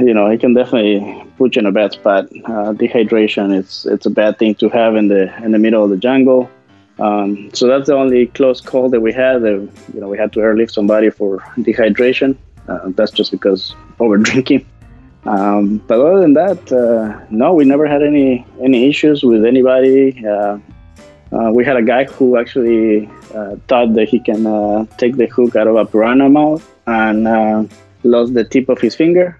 you know, it can definitely put you in a bad spot. Uh, dehydration, it's it's a bad thing to have in the in the middle of the jungle. Um, so that's the only close call that we had. Uh, you know, we had to airlift somebody for dehydration. Uh, that's just because over drinking. Um, but other than that, uh, no, we never had any any issues with anybody. Uh, uh, we had a guy who actually uh, thought that he can take the hook out of a piranha mouth and lost the tip of his finger.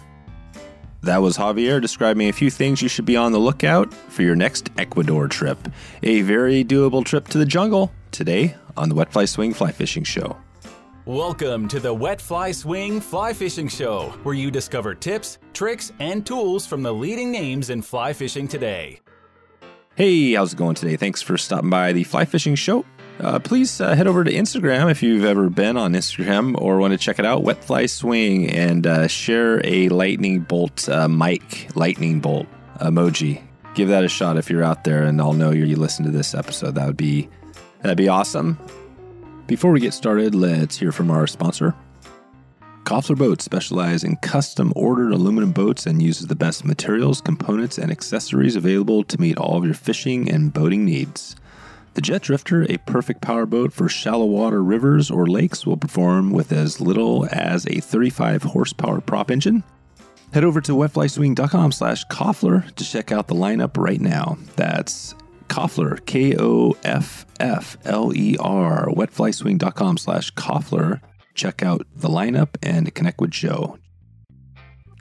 That was Javier describing a few things you should be on the lookout for your next Ecuador trip. A very doable trip to the jungle today on the Wet Fly Swing Fly Fishing Show. Welcome to the Wet Fly Swing Fly Fishing Show, where you discover tips, tricks, and tools from the leading names in fly fishing today. Hey, how's it going today? Thanks for stopping by the Fly Fishing Show. Uh, please uh, head over to Instagram if you've ever been on Instagram or want to check it out, Wet Fly Swing, and uh, share a lightning bolt uh, mic lightning bolt emoji. Give that a shot if you're out there, and I'll know you listen to this episode. That would be that'd be awesome. Before we get started, let's hear from our sponsor. Koffler Boats specialize in custom ordered aluminum boats and uses the best materials, components, and accessories available to meet all of your fishing and boating needs. The Jet Drifter, a perfect power boat for shallow water rivers or lakes, will perform with as little as a 35 horsepower prop engine. Head over to wetflyswing.com slash Koffler to check out the lineup right now. That's Koffler, K O F F L E R, wetflyswing.com slash Koffler. Check out the lineup and connect with Joe.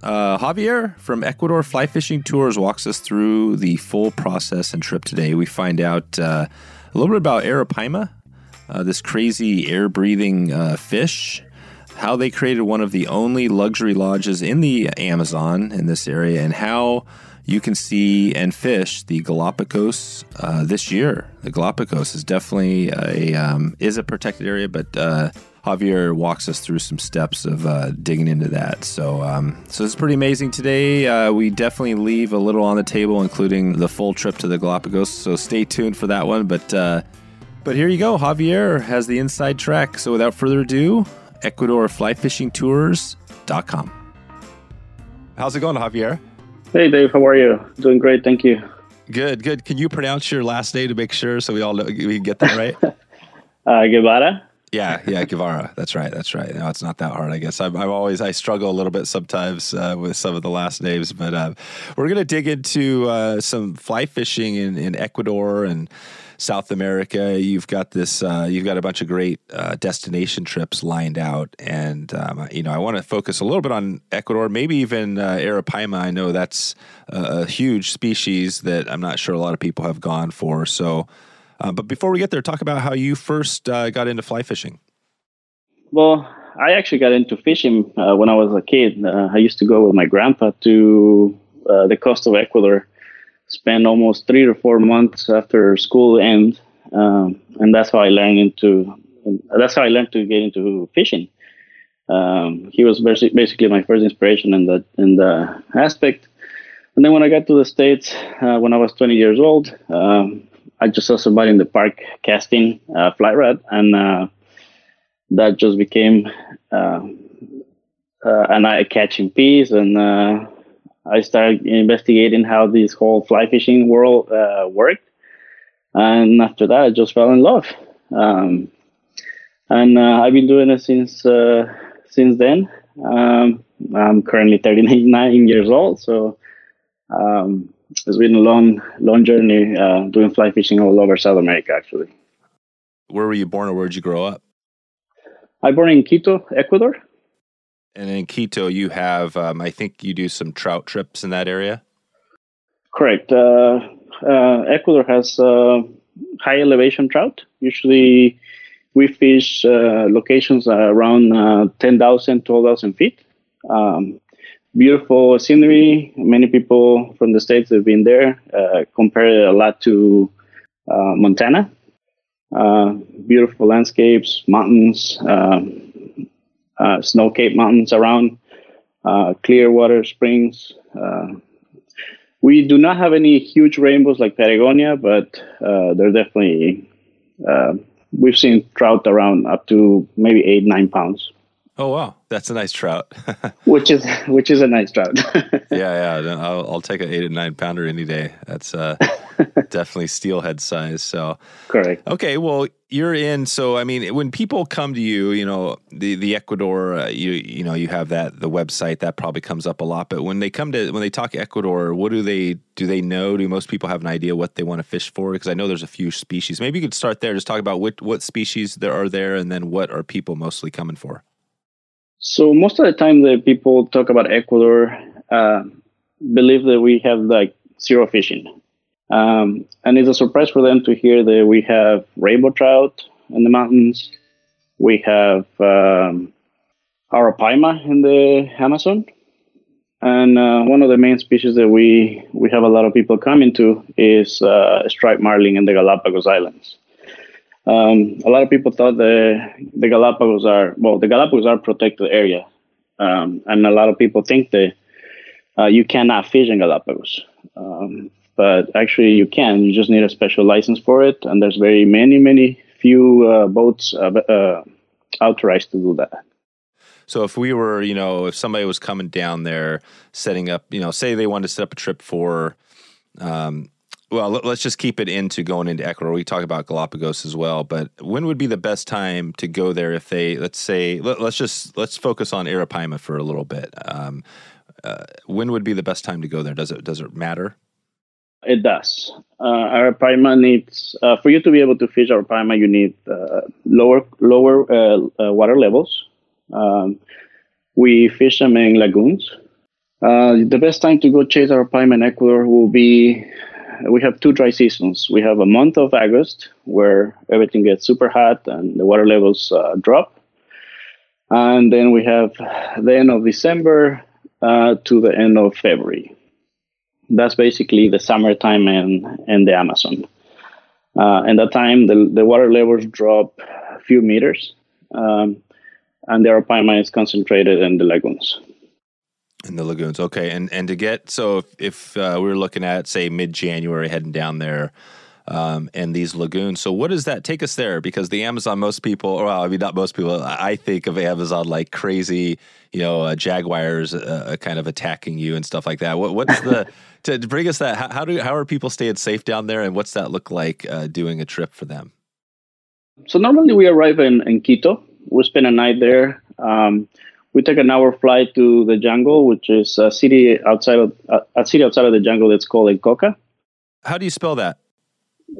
Uh, Javier from Ecuador Fly Fishing Tours walks us through the full process and trip today. We find out uh, a little bit about Arapaima, uh, this crazy air breathing uh, fish, how they created one of the only luxury lodges in the Amazon in this area, and how you can see and fish the Galapagos uh, this year. The Galapagos is definitely a um, is a protected area, but uh, Javier walks us through some steps of uh, digging into that. So, um, so it's pretty amazing today. Uh, we definitely leave a little on the table, including the full trip to the Galapagos. So stay tuned for that one. But uh, but here you go. Javier has the inside track. So without further ado, EcuadorFlyFishingTours.com. How's it going, Javier? Hey, Dave. How are you? Doing great. Thank you. Good, good. Can you pronounce your last name to make sure so we all know we get that right? uh, Guevara. Yeah, yeah, Guevara. That's right. That's right. No, it's not that hard, I guess. I'm, I'm always I struggle a little bit sometimes uh, with some of the last names, but uh, we're going to dig into uh, some fly fishing in, in Ecuador and South America. You've got this. Uh, you've got a bunch of great uh, destination trips lined out, and um, you know I want to focus a little bit on Ecuador, maybe even uh, Arapaima. I know that's a, a huge species that I'm not sure a lot of people have gone for. So. Uh, but before we get there, talk about how you first uh, got into fly fishing. Well, I actually got into fishing uh, when I was a kid. Uh, I used to go with my grandpa to uh, the coast of Ecuador, spend almost three or four months after school end, um, and that's how I learned into. That's how I learned to get into fishing. Um, he was basically my first inspiration in that in the aspect. And then when I got to the states, uh, when I was 20 years old, um, I just saw somebody in the park casting uh, fly rod, and uh, that just became uh, uh an eye catching piece. And uh, I started investigating how this whole fly fishing world uh, worked. And after that, I just fell in love. Um, and I've been doing it since since then. Um, I'm currently 39 years old, so um, it's been a long, long journey uh, doing fly fishing all over South America, actually. Where were you born or where did you grow up? I born in Quito, Ecuador. And in Quito, you have, um, I think you do some trout trips in that area? Correct. Uh, uh, Ecuador has uh, high elevation trout. Usually we fish uh, locations around uh, 10,000, 12,000 feet. Um, beautiful scenery. Many people from the states have been there. Uh, compare a lot to uh, Montana. Uh, beautiful landscapes, mountains, um, uh, snow-capped mountains around, uh, clear water springs. Uh, we do not have any huge rainbows like Patagonia, but they're definitely. we've seen trout around up to maybe eight, nine pounds. Oh wow! That's a nice trout. which is which is a nice trout. yeah, yeah. I'll, I'll, take an eight and nine pounder any day. That's uh, definitely steelhead size. So correct. Okay, well, you're in. So I mean, when people come to you, you know, the the Ecuador, uh, you you know, you have that the website that probably comes up a lot. But when they come to when they talk Ecuador, what do they do? They know? Do most people have an idea what they want to fish for? Because I know there's a few species. Maybe you could start there. Just talk about what what species there are there, and then what are people mostly coming for. So most of the time, the people talk about Ecuador uh, believe that we have like zero fishing, um, and it's a surprise for them to hear that we have rainbow trout in the mountains. We have um, arapaima in the Amazon, and uh, one of the main species that we we have a lot of people coming to is uh, striped marlin in the Galapagos Islands. Um, a lot of people thought the the Galapagos are well, the Galapagos are protected area, um, and a lot of people think that uh, you cannot fish in Galapagos. Um, but actually, you can. You just need a special license for it, and there's very many, many few uh, boats uh, uh authorized to do that. So if we were, you know, if somebody was coming down there, setting up, you know, say they wanted to set up a trip for um, well, let's just keep it into going into Ecuador. We talk about Galapagos as well, but when would be the best time to go there if they, let's say, let, us just let's focus on Arapaima for a little bit. Um, uh, when would be the best time to go there? Does it does it matter? It does. Uh, Arapaima needs uh, for you to be able to fish Arapaima, you need uh, lower lower uh, uh, water levels. Um, we fish them in lagoons. Uh, the best time to go chase Arapaima in Ecuador will be we have two dry seasons. We have a month of August where everything gets super hot and the water levels uh, drop. And then we have the end of December uh, to the end of February. That's basically the summertime in, in the Amazon. Uh, and that time, the, the water levels drop a few meters, um, and the arapaima is concentrated in the lagoons. In the lagoons, okay, and and to get so if, if uh, we were looking at say mid January heading down there, um, and these lagoons. So what does that take us there? Because the Amazon, most people, well, I mean not most people, I think of Amazon like crazy, you know, uh, jaguars uh, uh kind of attacking you and stuff like that. What what's the to, to, bring us that? How, how, do how are people staying safe down there, and what's that look like uh, doing a trip for them? So normally we arrive in, in Quito. We spend a night there. Um, we take an hour flight to the jungle, which is a city outside of uh, a city outside of the jungle that's called El Coca. How do you spell that?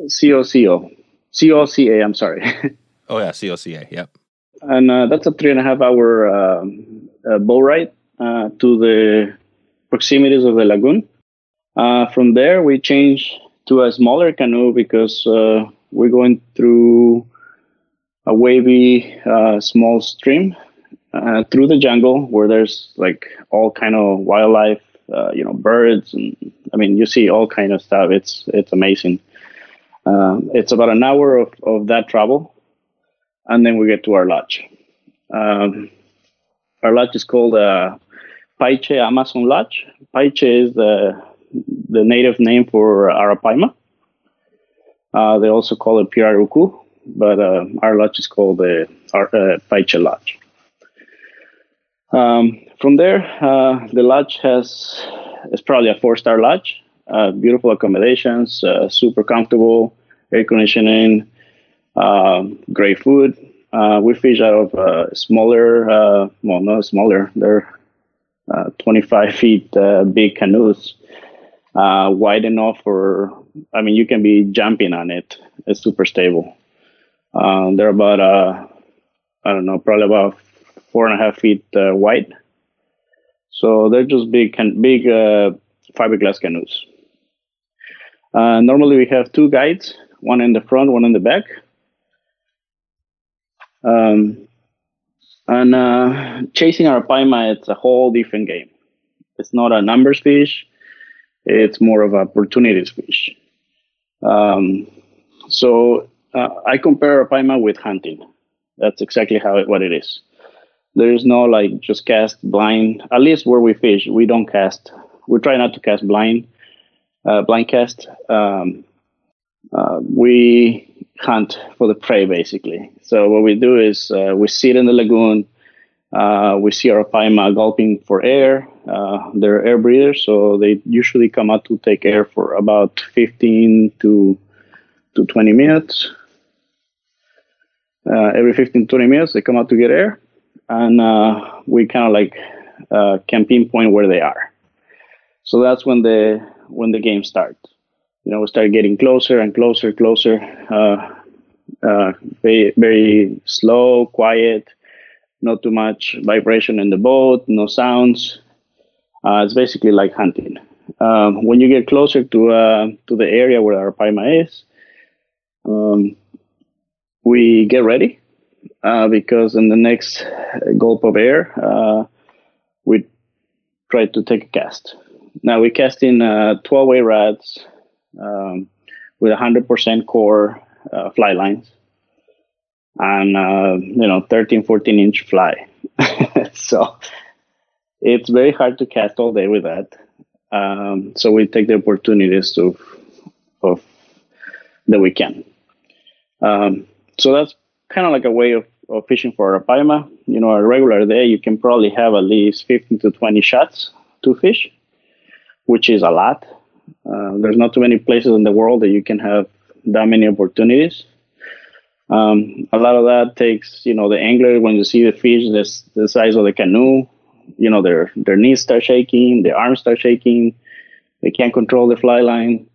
C O C O C O C A. I'm sorry. oh yeah, C O C A. Yep. And uh, that's a three and a half hour um, uh, boat ride uh, to the proximities of the lagoon. Uh, from there, we change to a smaller canoe because uh, we're going through a wavy small stream uh, through the jungle where there's like all kind of wildlife, uh, you know, birds, and I mean, you see all kind of stuff. It's it's amazing. Um, it's about an hour of, of that travel, and then we get to our lodge. Um, our lodge is called uh, Paiche Amazon Lodge. Paiche is the the native name for Arapaima. Uh, they also call it Pirarucu, but uh, our lodge is called the uh, Paiche Lodge. Um, from there, uh, the lodge has is probably a four star lodge. Uh, beautiful accommodations, uh, super comfortable, air conditioning, um, great food. Uh, we fish out of uh, smaller, uh, well, not smaller. They're 25 feet big canoes, wide enough for. I mean, you can be jumping on it. It's super stable. Um, they're about, I don't know, probably about four and a half feet uh, wide. So they're just big, can, big uh, fiberglass canoes. Uh, normally we have two guides, one in the front, one in the back. Um, and uh, chasing arapaima, it's a whole different game. It's not a numbers fish; it's more of an opportunities fish. Um, so uh, I compare arapaima with hunting. That's exactly how it, what it is. There's no like just cast blind. At least where we fish, we don't cast. We try not to cast blind, uh, blind cast. Um, uh, we hunt for the prey basically. So what we do is uh, we sit in the lagoon Uh, we see arapaima gulping for air. Uh, they're air breathers, so they usually come out to take air for about 15 to to 20 minutes. Uh, every 15 20 minutes, they come out to get air, and uh, we kind of like uh, can pinpoint where they are. So that's when the when the game starts. You know, we start getting closer and closer, closer. very very slow, quiet not too much vibration in the boat, no sounds. Uh, it's basically like hunting. Um, when you get closer to uh, to the area where arapaima is, um, we get ready uh, because in the next gulp of air, uh, we try to take a cast. Now we cast in 12-weight uh, rods um, with 100% core uh, fly lines and uh, you know 13 14 inch fly. So it's very hard to cast all day with that. Um, so we take the opportunities to of that we can. Um, so that's kind of like a way of, of fishing for a paima you know a regular day you can probably have at least 15 to 20 shots to fish which is a lot. Uh, there's not too many places in the world that you can have that many opportunities. Um, a lot of that takes, you know, the angler when you see the fish this the size of the canoe, you know, their their knees start shaking, their arms start shaking, they can't control the fly line.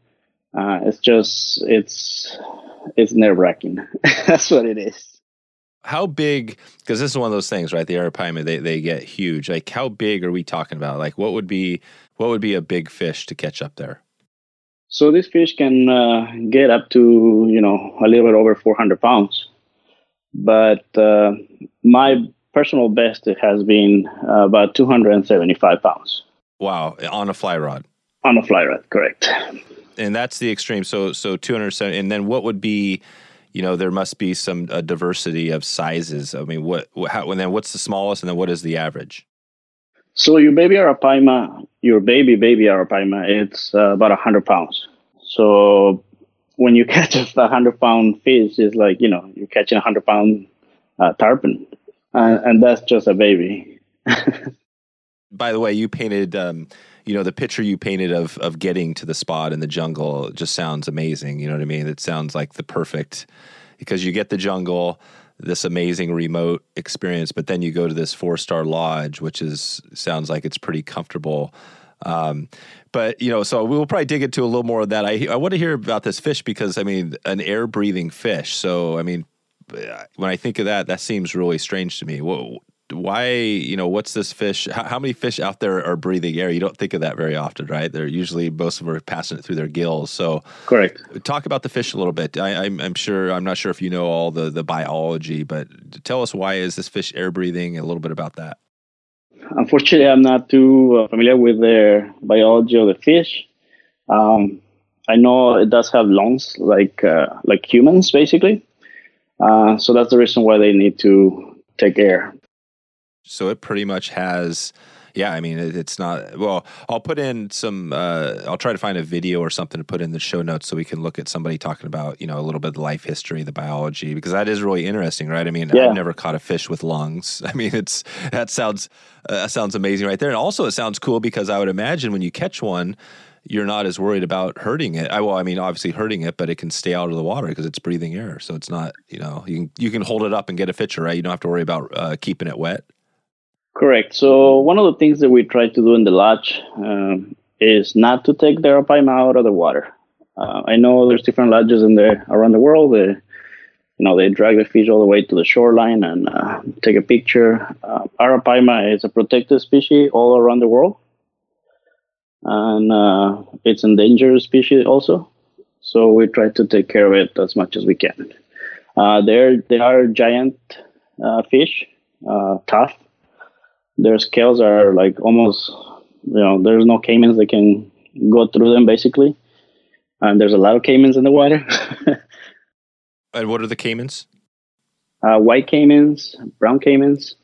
Uh, it's just it's it's nerve wracking. That's what it is. How big? Because this is one of those things, right? The arapaima they they get huge. Like how big are we talking about? Like what would be what would be a big fish to catch up there? So this fish can uh, get up to you know a little bit over 400 pounds, but uh, my personal best it has been uh, about 275 pounds. Wow, on a fly rod. On a fly rod, correct. And that's the extreme. So so 270. And then what would be? You know, there must be some diversity of sizes. I mean, what? How, and then what's the smallest, and then what is the average? So your baby arapaima, your baby baby arapaima, it's uh, about hundred pounds. So when you catch a hundred pound fish, it's like you know you're catching a hundred pound uh, tarpon, uh, and that's just a baby. By the way, you painted, um, you know, the picture you painted of of getting to the spot in the jungle just sounds amazing. You know what I mean? It sounds like the perfect because you get the jungle this amazing remote experience, but then you go to this four star lodge, which is sounds like it's pretty comfortable. Um, but you know, so we'll probably dig into a little more of that. I I want to hear about this fish because I mean, an air breathing fish. So I mean, when I think of that, that seems really strange to me. What, why you know what's this fish? How, how, many fish out there are breathing air? You don't think of that very often right? They're usually most of them are passing it through their gills. So correct. talk about the fish a little bit. I, am I'm, I'm sure i'm not sure if you know all the the biology but tell us why is this fish air breathing? A little bit about that. Unfortunately i'm not too uh, familiar with the biology of the fish. Um, i know it does have lungs like uh, like humans basically. Uh, so that's the reason why they need to take air so it pretty much has yeah i mean it, it's not well i'll put in some uh, i'll try to find a video or something to put in the show notes so we can look at somebody talking about you know a little bit of the life history the biology because that is really interesting right i mean yeah. i've never caught a fish with lungs i mean it's that sounds uh, that sounds amazing right there and also it sounds cool because i would imagine when you catch one you're not as worried about hurting it. I, well, I mean, obviously hurting it, but it can stay out of the water because it's breathing air. So it's not, you know, you can you can hold it up and get a picture, right? You don't have to worry about uh, keeping it wet. Correct. So one of the things that we try to do in the lodge um, is not to take the arapaima out of the water. Uh, I know there's different lodges in there around the world. They, you know, they drag the fish all the way to the shoreline and uh, take a picture. Uh, arapaima is a protected species all around the world, and uh, it's endangered species also. So we try to take care of it as much as we can. Uh, there, they are giant uh, fish, uh, tough their scales are like almost you know there's no caimans that can go through them basically. And there's a lot of caimans in the water. And what are the caimans? Uh, white caimans brown caimans.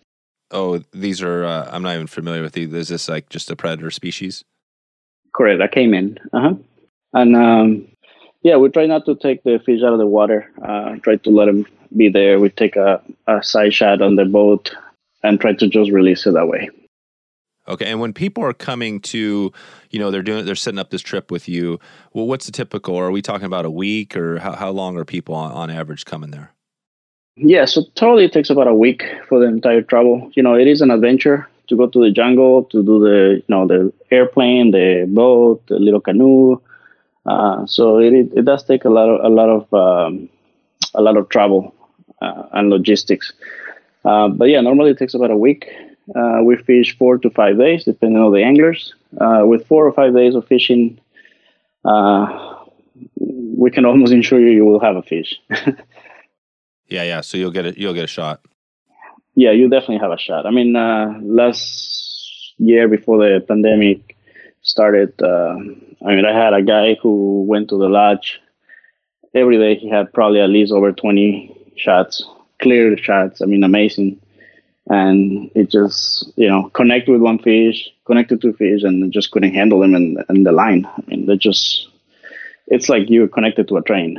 Oh these are uh, i'm not even familiar with these. Is this like just a predator species? Correct a caiman. Uh-huh. And um, yeah we try not to take the fish out of the water. Uh, try to let them be there. We take a, a side shot on the boat and try to just release it that way. Okay, and when people are coming to, you know, they're doing, they're setting up this trip with you. Well, what's the typical? Are we talking about a week, or how, how long are people on, on average coming there? Yeah, so totally it takes about a week for the entire travel. You know, it is an adventure to go to the jungle, to do the, you know, the airplane, the boat, the little canoe. Uh, so it, it does take a lot of a lot of um, a lot of travel uh, and logistics. Uh, but yeah, normally it takes about a week. Uh, we fish four to five days, depending on the anglers. Uh, with four or five days of fishing, uh, we can almost ensure you you will have a fish. yeah, yeah. So you'll get it. You'll get a shot. Yeah, you definitely have a shot. I mean, uh, last year before the pandemic started, uh, I mean, I had a guy who went to the lodge every day. He had probably at least over twenty shots, clear the shots. I mean, amazing and it just you know connect with one fish, connected to fish, and just couldn't handle them in, in the line. I mean, they just it's like you're connected to a train,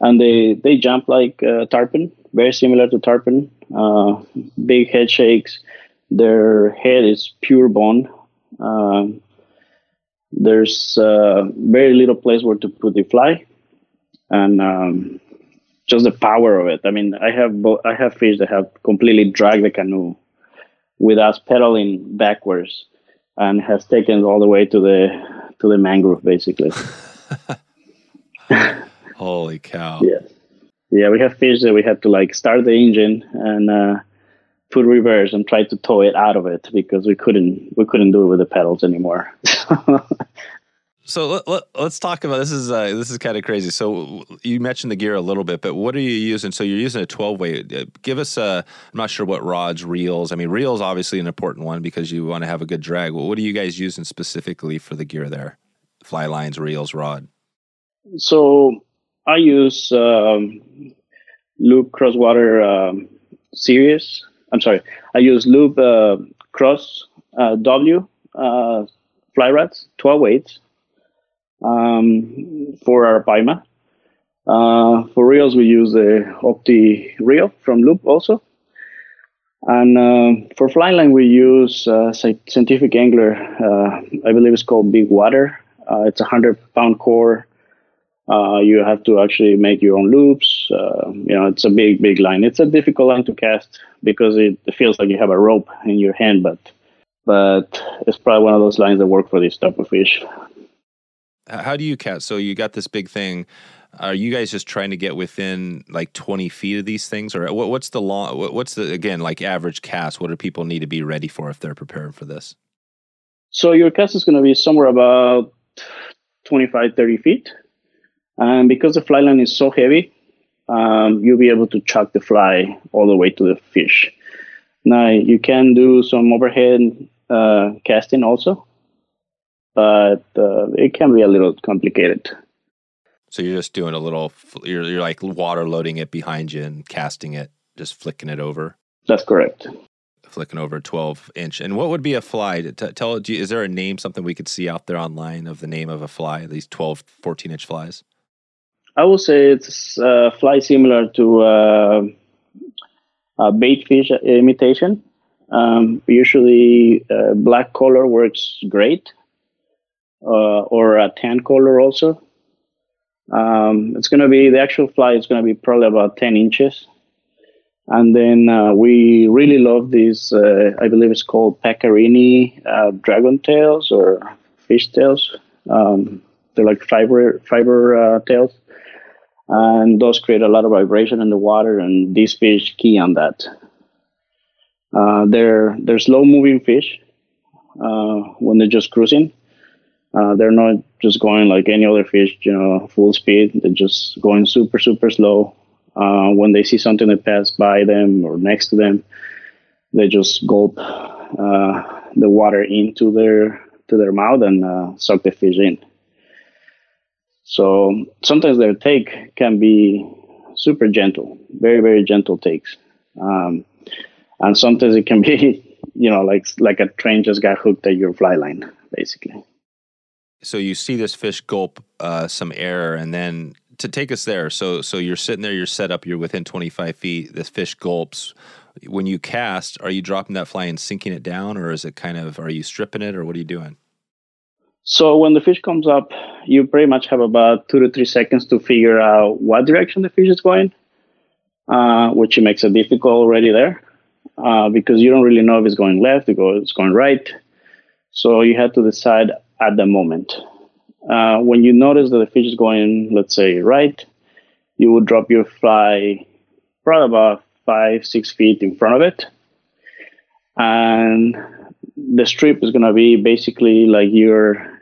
and they they jump like uh, tarpon, very similar to tarpon. Uh, big head shakes. Their head is pure bone. Uh, there's uh, very little place where to put the fly, and um, just the power of it. I mean, I have bo- I have fish that have completely dragged the canoe with us pedaling backwards and has taken all the way to the to the mangrove basically. Holy cow! Yeah, yeah. We have fish that we had to like start the engine and uh, put reverse and try to tow it out of it because we couldn't we couldn't do it with the pedals anymore. So let, us let, talk about this. Is uh, this is kind of crazy? So you mentioned the gear a little bit, but what are you using? So you're using a 12 weight. Uh, give us a. I'm not sure what rods, reels. I mean, reels obviously an important one because you want to have a good drag. what are you guys using specifically for the gear there? Fly lines, reels, rod. So I use um, Loop Crosswater um, series. I'm sorry. I use Loop uh, Cross uh, W uh, fly rods, 12 weights um, for Arapaima. Uh, for reels, we use the Opti reel from Loop also. And uh, for flying line, we use uh, Scientific Angler. Uh, I believe it's called Big Water. Uh, it's a hundred pound core. Uh, you have to actually make your own loops. you know, it's a big, big line. It's a difficult line to cast because it feels like you have a rope in your hand, but but it's probably one of those lines that work for this type of fish. How do you cast? So you got this big thing. Are you guys just trying to get within like 20 feet of these things, or what, what's the long? What's the again like average cast? What do people need to be ready for if they're prepared for this? So your cast is going to be somewhere about 25, 30 feet, and because the fly line is so heavy, um, you'll be able to chuck the fly all the way to the fish. Now you can do some overhead uh, casting also, but uh, it can be a little complicated. So you're just doing a little, you're, you're like water loading it behind you and casting it, just flicking it over. That's correct. Flicking over 12 inch. And what would be a fly? Tell, is there a name, something we could see out there online of the name of a fly, these 12, 14 inch flies? I would say it's a fly similar to uh, a bait fish imitation. Um, usually, uh, black color works great uh, or a tan color also. Um, it's going to be the actual fly is going to be probably about 10 inches. And then uh, we really love these, uh, I believe it's called Pecarini uh, dragon tails or fish tails. Um, they're like fiber fiber uh, tails, and those create a lot of vibration in the water. And these fish key on that. Uh, they're they're slow moving fish uh, when they're just cruising, uh, they're not just going like any other fish, you know, full speed. They're just going super, super slow. Uh, when they see something that passes by them or next to them, they just gulp uh, the water into their to their mouth and uh, suck the fish in. So sometimes their take can be super gentle, very, very gentle takes. Um, and sometimes it can be, you know, like like a train just got hooked at your fly line, basically so you see this fish gulp uh, some air, and then to take us there. So so you're sitting there, you're set up, you're within 25 feet. This fish gulps. when you cast, are you dropping that fly and sinking it down, or is it kind of are you stripping it, or what are you doing? So when the fish comes up, you pretty much have about two to three seconds to figure out what direction the fish is going, uh, which makes it difficult already there uh, because you don't really know if it's going left, if it's going right. So you have to decide at the moment. Uh, when you notice that the fish is going, let's say, right, you would drop your fly probably about five, six feet in front of it. And the strip is going to be basically like you're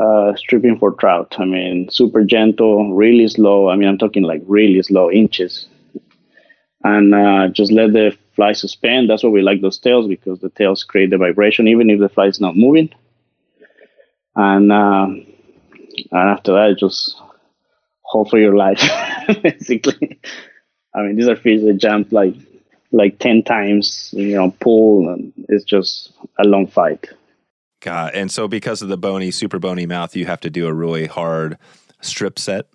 uh, stripping for trout. I mean, super gentle, really slow. I mean, I'm talking like really slow inches. And uh, just let the fly suspend. That's why we like those tails because the tails create the vibration even if the fly is not moving. And, uh, and after that, just hope for your life, basically. I mean, these are fish that jump like like ten times, you know, pull, and it's just a long fight. God, and so because of the bony, super bony mouth, you have to do a really hard strip set.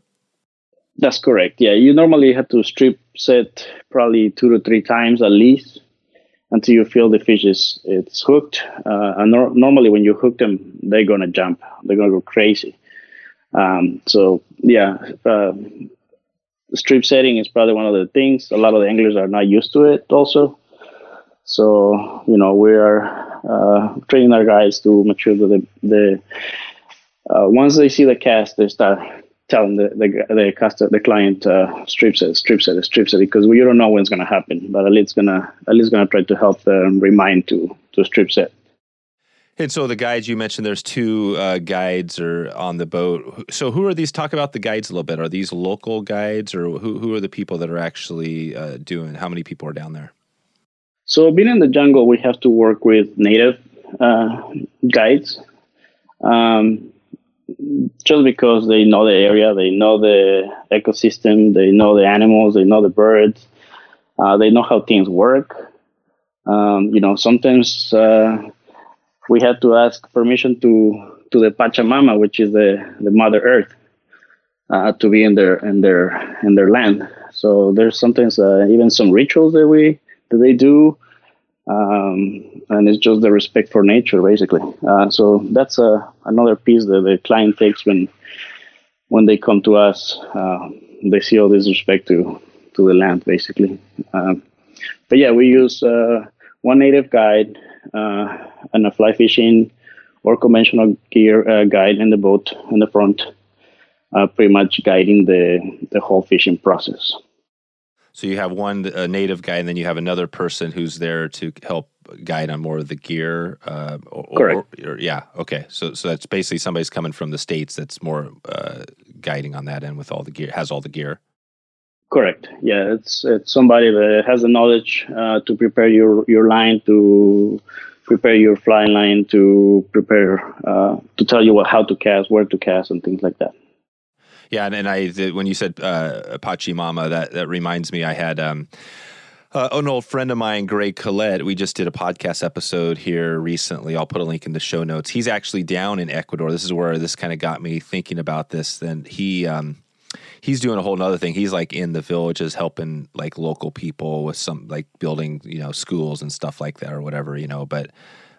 That's correct. Yeah, you normally have to strip set probably two to three times at least until you feel the fish is it's hooked. Uh, and nor- normally when you hook them, they're gonna jump. They're gonna go crazy. Um, so yeah, uh, strip setting is probably one of the things. A lot of the anglers are not used to it also. So you know we are uh, training our guys to make sure that the, the uh, once they see the cast, they start telling the the the, customer, the client uh, strip set, strip set, strip set because we don't know when it's going to happen. But at least gonna at least gonna try to help them remind to to strip set. And so the guides you mentioned, there's two uh, guides are on the boat. So who are these? Talk about the guides a little bit. Are these local guides, or who who are the people that are actually uh, doing? How many people are down there? So being in the jungle, we have to work with native uh, guides. Um, just because they know the area, they know the ecosystem, they know the animals, they know the birds, uh, they know how things work. Um, you know, sometimes uh, we had to ask permission to to the Pachamama, which is the, the Mother Earth, uh, to be in their in their in their land. So there's sometimes uh, even some rituals that we that they do, um, and it's just the respect for nature, basically. Uh, so that's uh, another piece that the client takes when when they come to us. Uh, they see all this respect to to the land, basically. Um, but yeah, we use uh, one native guide uh, and a fly fishing or conventional gear uh, guide in the boat in the front, pretty much guiding the, the whole fishing process. So you have one a native guy, and then you have another person who's there to help guide on more of the gear. Uh, or, Correct. Or, or, yeah. Okay. So so that's basically somebody's coming from the states that's more uh, guiding on that end with all the gear, has all the gear. Correct. Yeah, it's it's somebody that has the knowledge uh, to prepare your your line, to prepare your flying line, to prepare uh, to tell you what how to cast, where to cast, and things like that. Yeah, and, and I when you said uh, Pachamama, that that reminds me. I had. Um, uh, an old friend of mine, Greg Collette, we just did a podcast episode here recently. I'll put a link in the show notes. He's actually down in Ecuador. This is where this kind of got me thinking about this. Then he um, he's doing a whole nother thing. He's like in the villages helping like local people with some like building, you know, schools and stuff like that or whatever, you know. But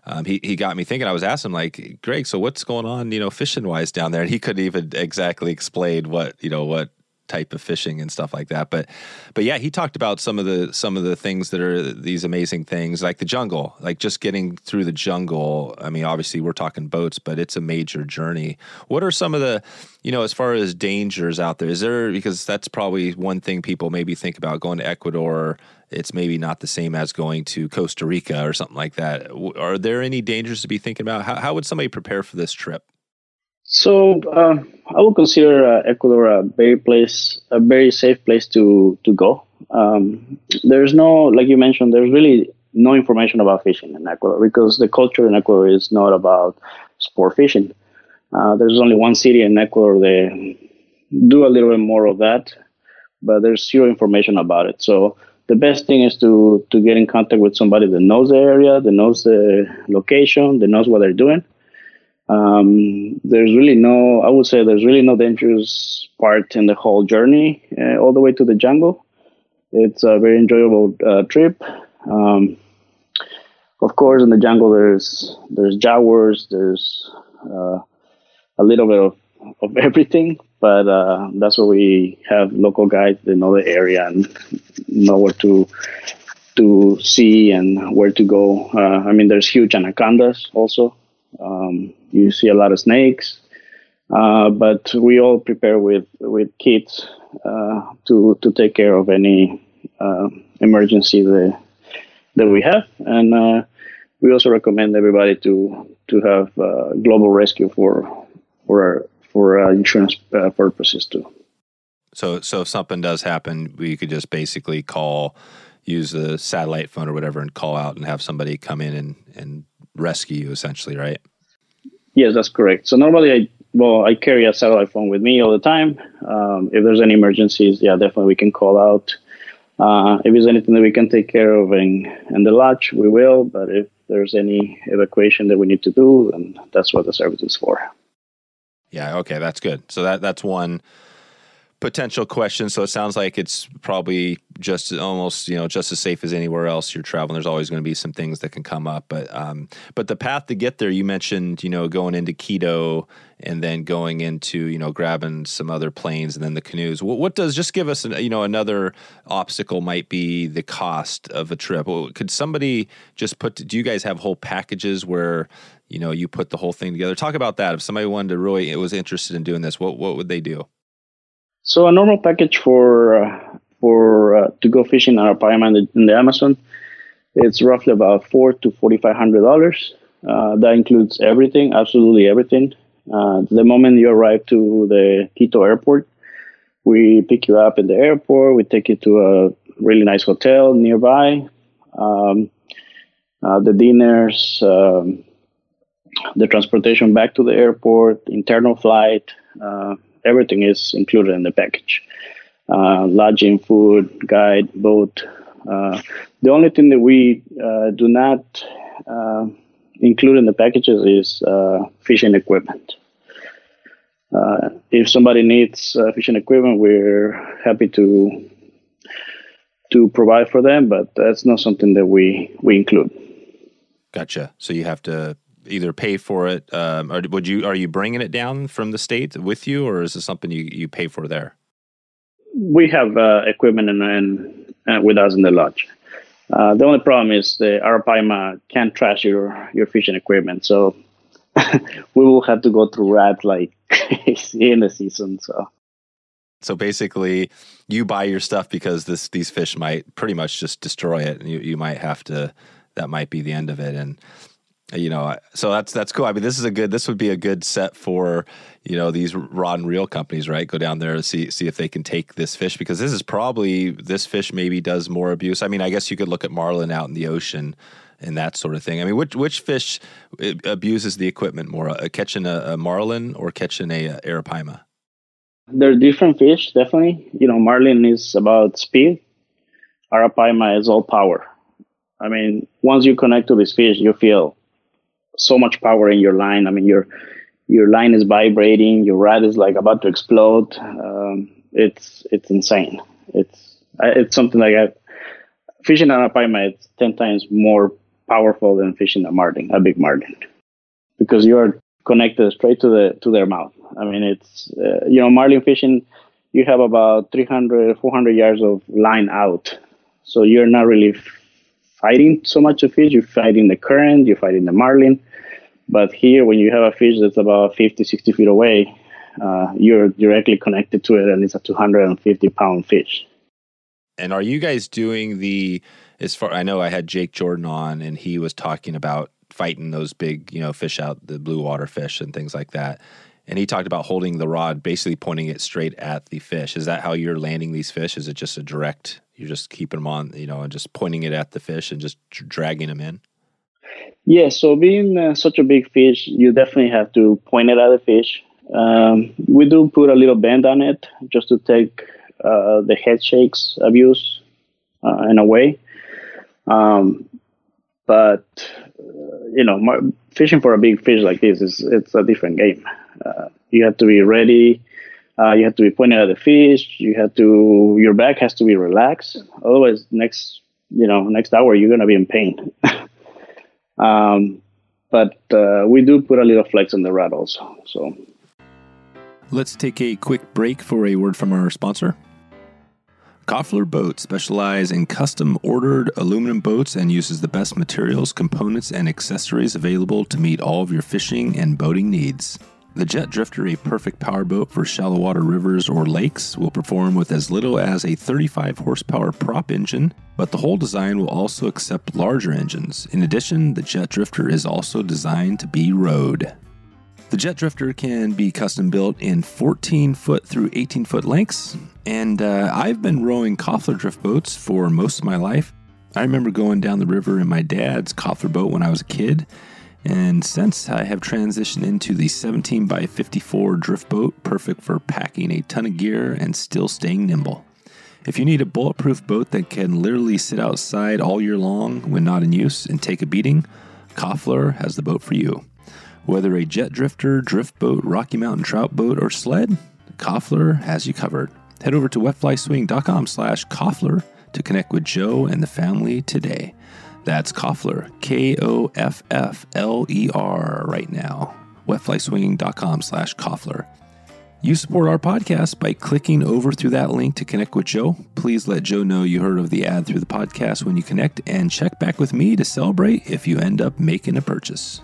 um, he he got me thinking. I was asking him like, Greg, so what's going on, you know, fishing wise down there? And he couldn't even exactly explain what you know what type of fishing and stuff like that. But but yeah, he talked about some of the some of the things that are these amazing things, like the jungle, like just getting through the jungle. I mean, obviously we're talking boats, but it's a major journey. What are some of the you know as far as dangers out there? Is there because that's probably one thing people maybe think about going to Ecuador. It's maybe not the same as going to Costa Rica or something like that. Are there any dangers to be thinking about? How, how would somebody prepare for this trip? So uh, I would consider uh, Ecuador a very place, a very safe place to to go. Um, there's no, like you mentioned, there's really no information about fishing in Ecuador because the culture in Ecuador is not about sport fishing. Uh, there's only one city in Ecuador that do a little bit more of that, but there's zero information about it. So the best thing is to to get in contact with somebody that knows the area, that knows the location, that knows what they're doing um, there's really no, I would say, there's really no dangerous part in the whole journey uh, all the way to the jungle. it's a very enjoyable uh, trip. Um, of course, in the jungle, there's there's jaguars, there's uh, a little bit of, of everything, but uh, that's where we have local guides that know the area and know where to to see and where to go. Uh, I mean, there's huge anacondas also. Um, you see a lot of snakes, uh, but we all prepare with with kits uh, to to take care of any uh, emergency that that we have, and uh, we also recommend everybody to to have global rescue for for our, for insurance purposes too. So, so if something does happen, we could just basically call, use the satellite phone or whatever, and call out and have somebody come in and and rescue you, essentially, right? Yes, that's correct. So normally, I well, I carry a satellite phone with me all the time. Um, if there's any emergencies, yeah, definitely we can call out. Uh, if there's anything that we can take care of in, in the lodge, we will. But if there's any evacuation that we need to do, then that's what the service is for. Yeah. Okay, that's good. So that that's one potential question. So it sounds like it's probably just almost you know just as safe as anywhere else you're traveling. There's always going to be some things that can come up, but um, but the path to get there, you mentioned you know going into Quito and then going into you know grabbing some other planes and then the canoes. What, what does just give us an, you know another obstacle might be the cost of a trip. Could somebody just put? Do you guys have whole packages where you know you put the whole thing together? Talk about that. If somebody wanted to really it was interested in doing this, what what would they do? So a normal package for uh, for uh, to go fishing in Arapaima in the, in the Amazon, it's roughly about four to forty five hundred dollars. Uh, that includes everything, absolutely everything. Uh, the moment you arrive to the Quito airport, we pick you up in the airport. We take you to a really nice hotel nearby. Um, uh, the dinners, um, the transportation back to the airport, internal flight. Uh, everything is included in the package. Uh, lodging, food, guide, boat. Uh, the only thing that we uh, do not uh, include in the packages is uh, fishing equipment. If somebody needs fishing equipment, we're happy to to provide for them, but that's not something that we we include. Gotcha. So you have to either pay for it, um, or would you? Are you bringing it down from the state with you, or is it something you, you pay for there? We have uh, equipment in, in uh, with us in the lodge. Uh, the only problem is the Arapaima can't trash your your fishing equipment, so we will have to go through that like in the season. So. So basically, you buy your stuff because this these fish might pretty much just destroy it, and you, you might have to. That might be the end of it. And you know so that's that's cool. I mean this is a good this would be a good set for you know these rod and reel companies right? Go down there and see see if they can take this fish because this is probably this fish maybe does more abuse. I mean i guess you could look at marlin out in the ocean and that sort of thing. I mean which which fish uh, abuses the equipment more uh, catching a, a, marlin or catching a, a arapaima? They're different fish definitely. You know marlin is about speed. Arapaima is all power. I mean once you connect to this fish you feel so much power in your line. I mean, your your line is vibrating, your rod is like about to explode. Um, it's it's insane. It's it's something like a, fishing on a Arapaima. It's ten times more powerful than fishing a marlin, a big marlin, because you are connected straight to the to their mouth. I mean, it's uh, you know marlin fishing. You have about 300, 400 yards of line out, so you're not really fighting so much a fish. You're fighting the current. You're fighting the marlin. But here, when you have a fish that's about 50, 60 feet away, uh, you're directly connected to it, and it's a 250 pound fish. And are you guys doing the? As far I know, I had Jake Jordan on, and he was talking about fighting those big, you know, fish out, the blue water fish and things like that. And he talked about holding the rod, basically pointing it straight at the fish. Is that how you're landing these fish? Is it just a direct? You're just keeping them on, you know, and just pointing it at the fish and just dragging them in. Yeah, so being uh, such a big fish, you definitely have to point it at the fish. Um, we do put a little bend on it just to take uh, the head shakes abuse uh, in a way. Um, but uh, you know, fishing for a big fish like this is it's a different game. Uh, you have to be ready Uh, you have to be pointing at the fish. You have to your back has to be relaxed. Otherwise, next you know next hour you're gonna be in pain. um, but uh, we do put a little flex on the rod also. So let's take a quick break for a word from our sponsor. Koffler Boats specialize in custom ordered aluminum boats and uses the best materials, components, and accessories available to meet all of your fishing and boating needs. The Jet Drifter, a perfect powerboat for shallow water rivers or lakes, will perform with as little as a 35 horsepower prop engine, but the whole design will also accept larger engines. In addition, the Jet Drifter is also designed to be rowed. The Jet Drifter can be custom built in 14 foot through 18 foot lengths, and uh, I've been rowing Koffler drift boats for most of my life. I remember going down the river in my dad's Koffler boat when I was a kid, and since I have transitioned into the 17 by 54 drift boat, perfect for packing a ton of gear and still staying nimble. If you need a bulletproof boat that can literally sit outside all year long when not in use and take a beating, Koffler has the boat for you. Whether a jet drifter, drift boat, Rocky Mountain trout boat, or sled, Koffler has you covered. Head over to wetflyswing.com slash Koffler to connect with Joe and the family today. That's Koffler, K O F F L E R, right now. Wetflyswinging.com slash Koffler. You support our podcast by clicking over through that link to connect with Joe. Please let Joe know you heard of the ad through the podcast when you connect and check back with me to celebrate if you end up making a purchase.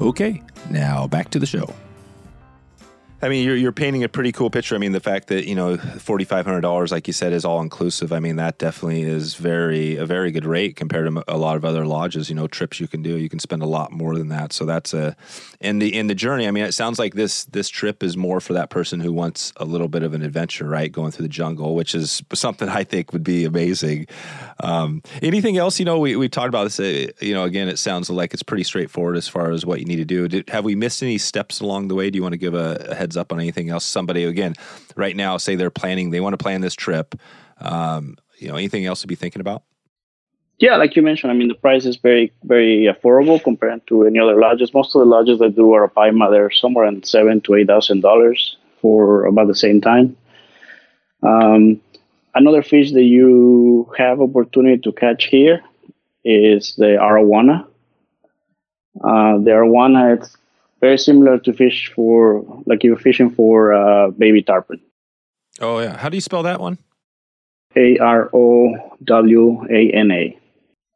Okay, now back to the show. I mean, you're, you're painting a pretty cool picture. I mean, the fact that you know forty five hundred dollars, like you said, is all inclusive. I mean, that definitely is very a very good rate compared to a lot of other lodges. You know, trips you can do, you can spend a lot more than that. So that's a in the in the journey. I mean, it sounds like this this trip is more for that person who wants a little bit of an adventure, right? Going through the jungle, which is something I think would be amazing. Um, anything else? You know, we we talked about this. Uh, you know, again, it sounds like it's pretty straightforward as far as what you need to do. Did, have we missed any steps along the way? Do you want to give a, a heads heads up on anything else? Somebody again, right now, say they're planning, they want to plan this trip. Um, you know, anything else to be thinking about? Yeah, like you mentioned, I mean, the price is very, very affordable compared to any other lodges. Most of the lodges that do Arapaima, they're somewhere in seven to eight thousand dollars for about the same time. Um, another fish that you have opportunity to catch here is the arowana. Uh, the arowana, it's very similar to fish for like you're fishing for uh, baby tarpon. Oh yeah, how do you spell that one? A R O W A N A.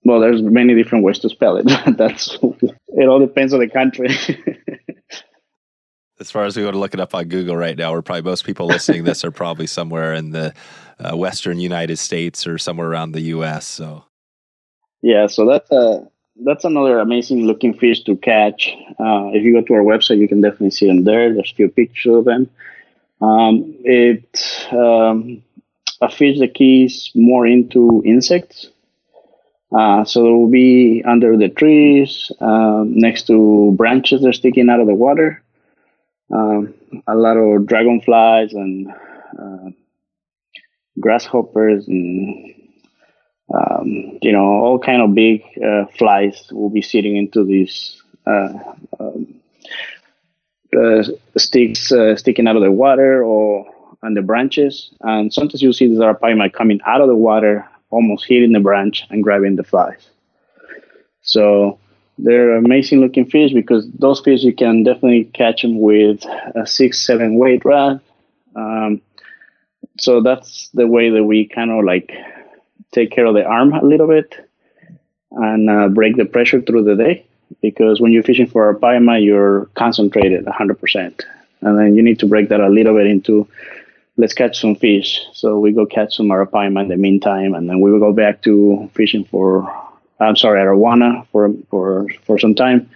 Well, there's many different ways to spell it. That's it. All depends on the country. as far as we go to look it up on Google right now, we're probably most people listening this are probably somewhere in the uh, Western United States or somewhere around the U.S. So, yeah, so that's a that's another amazing looking fish to catch. Uh, if you go to our website, you can definitely see them there. There's a few pictures of them. Um, it's um, a fish that keys more into insects. Uh, so it will be under the trees, um, next to branches that are sticking out of the water. Um, a lot of dragonflies and uh, grasshoppers and um, you know, all kind of big uh, flies will be sitting into these uh, um, uh, sticks uh, sticking out of the water or on the branches. And sometimes you'll see these arapaima coming out of the water, almost hitting the branch and grabbing the flies. So they're amazing looking fish because those fish you can definitely catch them with a six, seven weight rod. Um, so that's the way that we kind of like take care of the arm a little bit and uh, break the pressure through the day because when you're fishing for arapaima, you're concentrated 100%. And then you need to break that a little bit into let's catch some fish. So we go catch some arapaima in the meantime, and then we will go back to fishing for, I'm sorry, arowana for, for, for some time.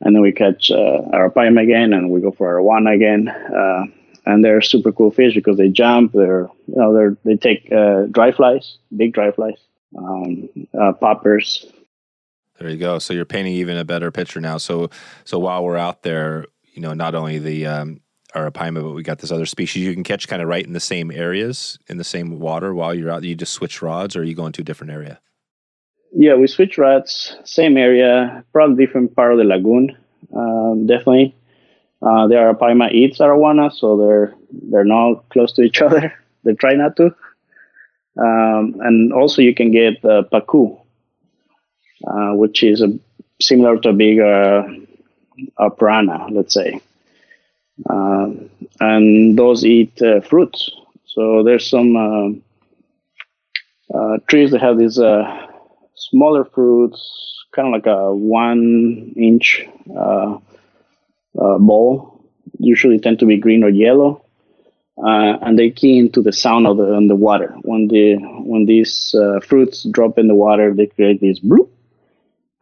And then we catch uh, arapaima again, and we go for arowana again. Uh, and they're super cool fish because they jump. They're you know they're they take uh, dry flies, big dry flies, um, uh, poppers. There you go. So you're painting even a better picture now. So so while we're out there, you know, not only the um, arapaima, but we got this other species you can catch kind of right in the same areas in the same water while you're out. You just switch rods, or you go into a different area. Yeah, we switch rods, same area, probably different part of the lagoon, um, definitely. Uh, the arapaima eats arowana, so they're they're not close to each other. they try not to. Um, and also, you can get uh, uh, which is a, similar to a big uh, a piranha, let's say. Um, and those eat uh, fruits. So there's some uh, uh, trees that have these smaller fruits, kind of like a one inch ball. Usually tend to be green or yellow. Uh, and they key into the sound of the, on the water. When the when these uh, fruits drop in the water, they create this bloop,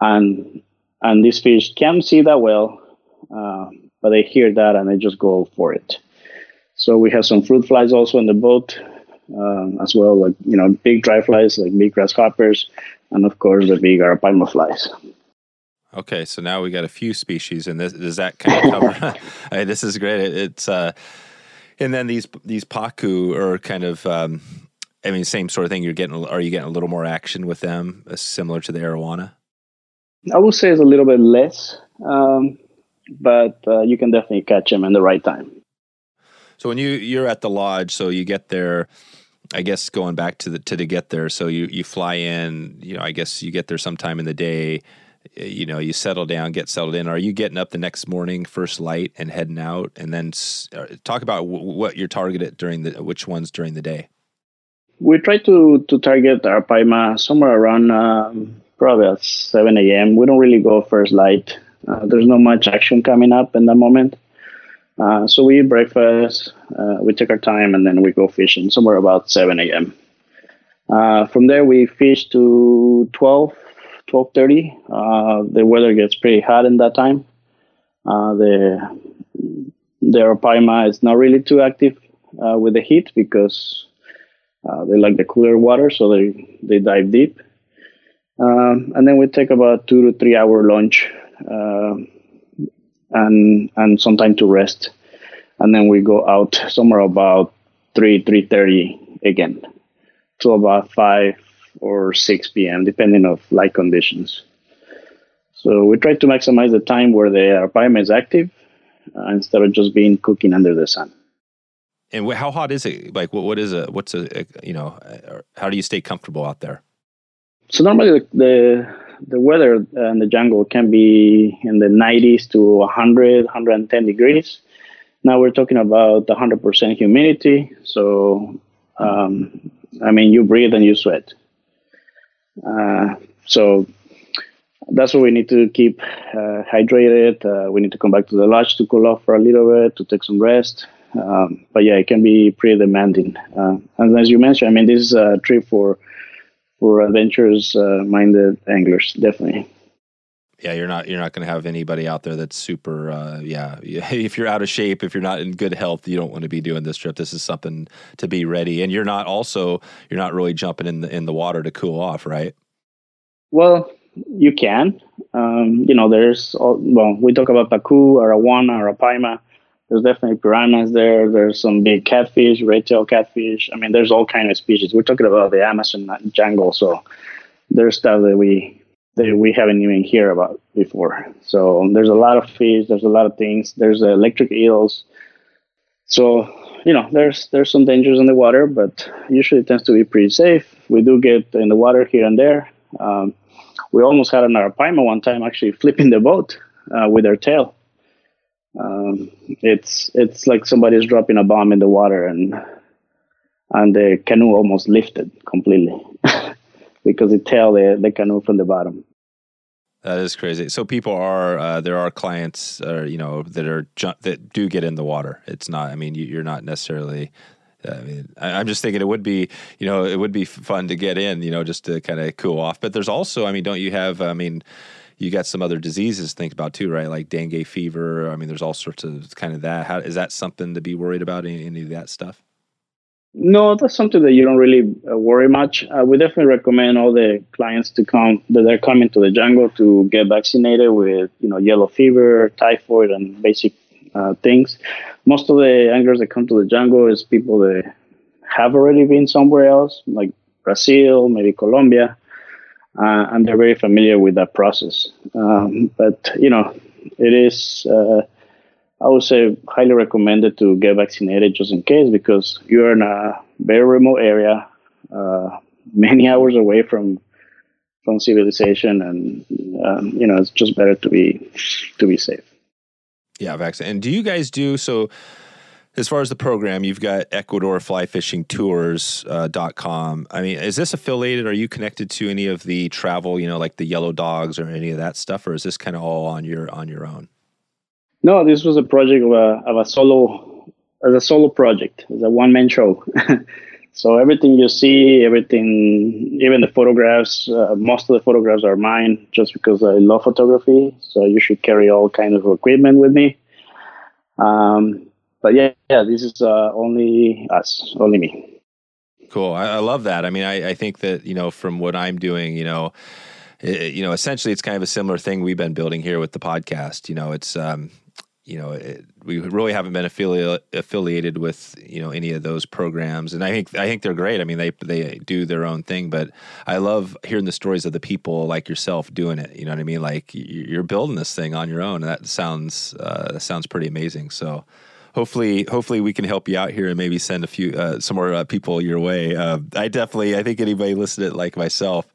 and and these fish can't see that well, uh, but they hear that and they just go for it. So we have some fruit flies also in the boat um, as well, like you know big dry flies like big grasshoppers, and of course the big arapaima flies. Okay, so now we got a few species, and this does that kind of cover? hey, this is great. It, it's uh, and then these these pacu are kind of. Um, I mean, same sort of thing. You're getting. Are you getting a little more action with them, uh, similar to the arowana? I would say it's a little bit less, um, but uh, you can definitely catch them in the right time. So when you you're at the lodge, so you get there. I guess going back to the to the get there, so you you fly in. You know, I guess you get there sometime in the day. You know, you settle down, get settled in. Are you getting up the next morning, first light, and heading out? And then uh, talk about w- what you're targeted during the which ones during the day. We try to to target arapaima somewhere around um, probably at 7 a.m. We don't really go first light. Uh, there's not much action coming up in that moment. Uh, so we eat breakfast, uh, we take our time, and then we go fishing somewhere about 7 a.m. Uh, from there, we fish to 12, 12.30. Uh, the weather gets pretty hot in that time. Uh, the the arapaima is not really too active with the heat because they like the cooler water, so they, they dive deep. Um, and then we take about two to three hour lunch uh, and and some time to rest. And then we go out somewhere about three three thirty again to about five or six p.m. depending of light conditions. So we try to maximize the time where the arapaima is active uh, instead of just being cooking under the sun. And how hot is it? Like, what what is a what's a you know? How do you stay comfortable out there? So normally the, the, the weather in the jungle can be in the 90s to 100, 110 degrees. Now we're talking about 100% humidity. So, um, I mean, you breathe and you sweat. Uh, so that's what we need to keep uh, hydrated. Uh, we need to come back to the lodge to cool off for a little bit, to take some rest. Um, but yeah, it can be pretty demanding. And as you mentioned, I mean, this is a trip for for adventurous uh, minded anglers, definitely. Yeah, you're not you're not going to have anybody out there that's super. Uh, yeah, if you're out of shape, if you're not in good health, you don't want to be doing this trip. This is something to be ready, and you're not also you're not really jumping in the in the water to cool off, right? Well, you can. Um, you know, there's all, well, we talk about pacu, arowana, arapaima there's definitely piranhas there. There's some big catfish, red tail catfish. I mean, there's all kind of species. We're talking about the Amazon jungle, so there's stuff that we that we haven't even heard about before. So there's a lot of fish. There's a lot of things. There's electric eels. So you know, there's there's some dangers in the water, but usually it tends to be pretty safe. We do get in the water here and there. Um, we almost had an arapaima one time actually flipping the boat uh, with their tail um, it's it's like somebody's dropping a bomb in the water and and the canoe almost lifted completely because it tailed the, the canoe from the bottom. That is crazy. So people are uh, there are clients, uh, you know, that are ju- that do get in the water. It's not. I mean, you, are not necessarily. I mean, I, am just thinking it would be, you know, it would be fun to get in, you know, just to kind of cool off. But there's also, I mean, don't you have? I mean, you got some other diseases to think about too, right? Like dengue fever. I mean, there's all sorts of kind of that. How, is that something to be worried about? Any, any of that stuff? No, that's something that you don't really uh, worry much. Uh, we definitely recommend all the clients to come that they're coming to the jungle to get vaccinated with, you know, yellow fever, typhoid, and basic uh, things. Most of the anglers that come to the jungle is people that have already been somewhere else, like Brazil, maybe Colombia, uh, and they're very familiar with that process. Um, but you know, it is uh, I would say highly recommended to get vaccinated just in case because you're in a very remote area, uh, many hours away from from civilization, and um, you know it's just better to be to be safe. Yeah, vaccine. And do you guys do so? As far as the program, you've got Ecuador Fly Fishing Tours.com. Uh, I mean, is this affiliated? Are you connected to any of the travel, you know, like the yellow dogs or any of that stuff, or is this kind of all on your on your own? No, this was a project of a, of a solo as a solo project, as a one man show. so everything you see, everything, even the photographs, uh, most of the photographs are mine, just because I love photography. So I usually carry all kind of equipment with me. Um, but yeah, yeah, this is uh, only us, only me. Cool. I, I love that. I mean, I, I, think that you know, from what I'm doing, you know, it, you know, essentially, it's kind of a similar thing we've been building here with the podcast. You know, it's um, you know, it, we really haven't been affiliate, affiliated with you know any of those programs, and I think I think they're great. I mean, they they do their own thing, but I love hearing the stories of the people like yourself doing it. You know what I mean? Like you're building this thing on your own, and that sounds uh, that sounds pretty amazing. So hopefully hopefully we can help you out here and maybe send a few uh, some more uh, people your way. Uh, I definitely I think anybody listening like myself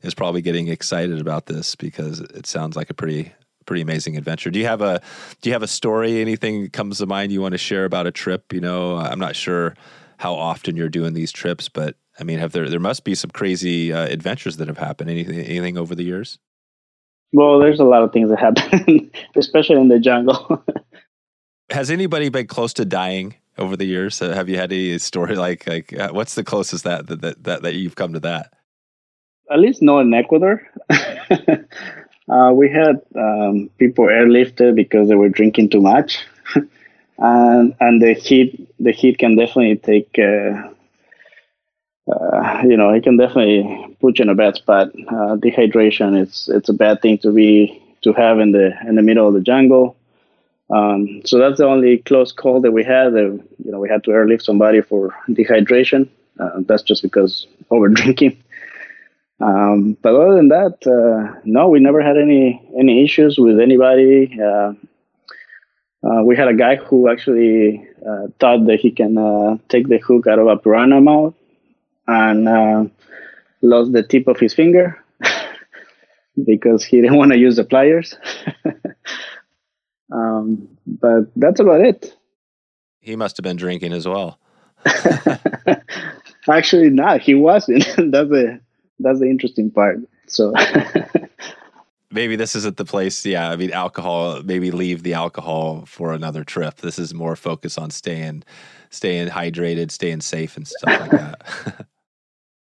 is probably getting excited about this because it sounds like a pretty pretty amazing adventure. Do you have a do you have a story? Anything comes to mind you want to share about a trip? You know, I'm not sure how often you're doing these trips, but I mean, have there there must be some crazy uh, adventures that have happened? Anything anything over the years? Well, there's a lot of things that happen, especially in the jungle. Has anybody been close to dying over the years? Uh, have you had any story like like uh, what's the closest that, that that that you've come to that? At least not in Ecuador. uh, we had um, people airlifted because they were drinking too much, and and the heat the heat can definitely take. Uh, uh, you know, it can definitely put you in a bad spot. Uh, dehydration, it's it's a bad thing to be to have in the in the middle of the jungle. Um, so that's the only close call that we had. Uh, you know, we had to airlift somebody for dehydration. Uh, that's just because over drinking. Um, but other than that, uh, no, we never had any any issues with anybody. Uh, uh, we had a guy who actually uh, thought that he can take the hook out of a piranha mouth and lost the tip of his finger because he didn't want to use the pliers. Um, but that's about it. He must have been drinking as well. Actually, not. He wasn't. that's the that's the interesting part. So maybe this isn't the place. Yeah, I mean, alcohol. Maybe leave the alcohol for another trip. This is more focus on staying staying hydrated, staying safe, and stuff like that.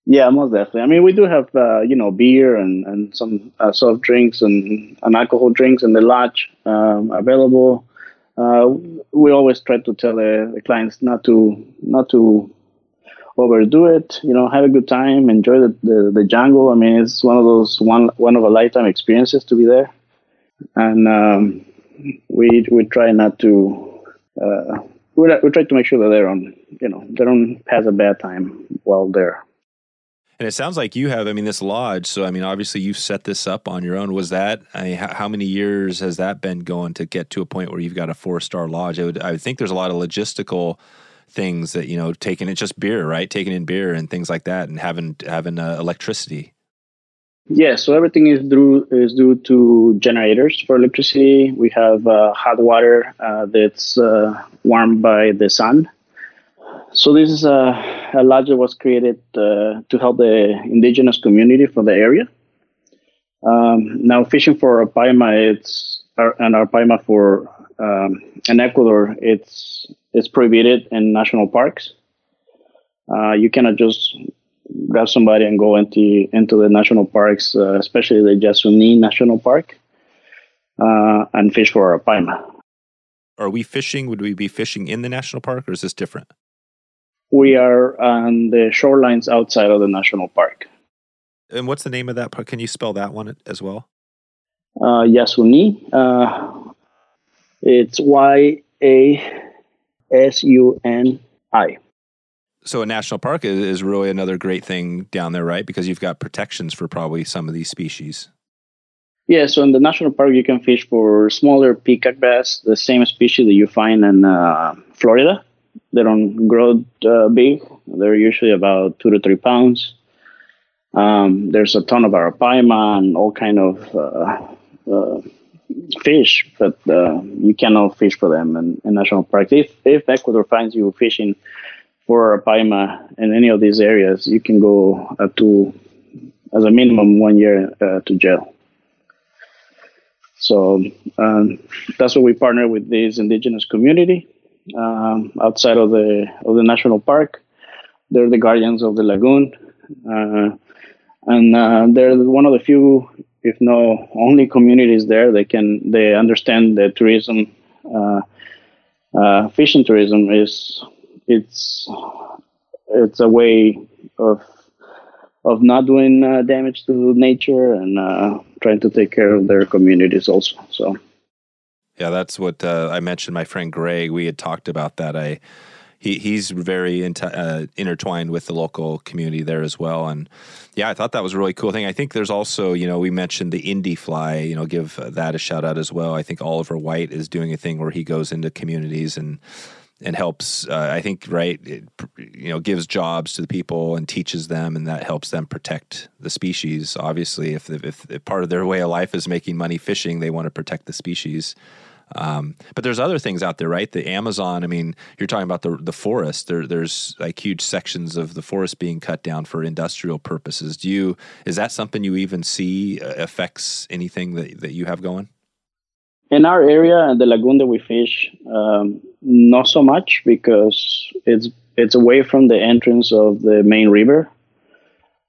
Yeah, most definitely. I mean, we do have uh, you know beer and and some uh, soft drinks and, and alcohol drinks in the lodge um, available. Uh, we always try to tell the, the, clients not to not to overdo it. You know, have a good time, enjoy the, the, the jungle. I mean, it's one of those one one of a lifetime experiences to be there, and um, we we try not to. Uh, we, we try to make sure that they don't, you know, they don't pass a bad time while there. And it sounds like you have, I mean, this lodge. So, I mean, obviously you set this up on your own. Was that, I mean, how, many years has that been going to get to a point where you've got a four star lodge? I would, I would think there's a lot of logistical things that, you know, taking it just beer, right? Taking in beer and things like that and having, having uh, electricity. Yeah, so everything is due is due to generators for electricity. We have uh, hot water uh, that's uh, warmed by the sun, so this is a, a lodge that was created uh, to help the indigenous community for the area. Um, now, fishing for arapaima, it's and arapaima for um, in Ecuador, it's it's prohibited in national parks. Uh, you cannot just grab somebody and go into into the national parks, uh, especially the Yasuni National Park, uh, and fish for arapaima. Are we fishing? Would we be fishing in the national park, or is this different? we are on the shorelines outside of the national park. And what's the name of that park? Can you spell that one as well? Uh, Yasuni. Uh, it's Y A S U N I. So a national park is, is really another great thing down there, right? Because you've got protections for probably some of these species. Yeah, so in the national park, you can fish for smaller peacock bass, the same species that you find in uh, Florida. They don't grow uh, big. They're usually about two to three pounds. Um, there's a ton of arapaima and all kind of uh, uh fish, but uh, you cannot fish for them in, in national parks. If if Ecuador finds you fishing for arapaima in any of these areas, you can go up to as a minimum one year uh, to jail. So um, that's why we partner with this indigenous community um, outside of the of the national park. They're the guardians of the lagoon, uh, and uh, they're one of the few, if no only, communities there. They can they understand that tourism, uh, uh fishing tourism is it's it's a way of of not doing uh, damage to nature and uh, trying to take care of their communities also. So, yeah, that's what uh, I mentioned. My friend Greg, we had talked about that. I he he's very uh, intertwined with the local community there as well, and yeah, I thought that was a really cool thing. I think there's also you know we mentioned the Indifly. You know, give that a shout out as well. I think Oliver White is doing a thing where he goes into communities and and helps uh, i think right it, you know gives jobs to the people and teaches them and that helps them protect the species obviously if, if, if part of their way of life is making money fishing they want to protect the species um, but there's other things out there right? The amazon i mean you're talking about the, the forest. There, there's like huge sections of the forest being cut down for industrial purposes. Do you is that something you even see uh, affects anything that, that you have going? In our area, and the lagoon that we fish, um, not so much because it's it's away from the entrance of the main river,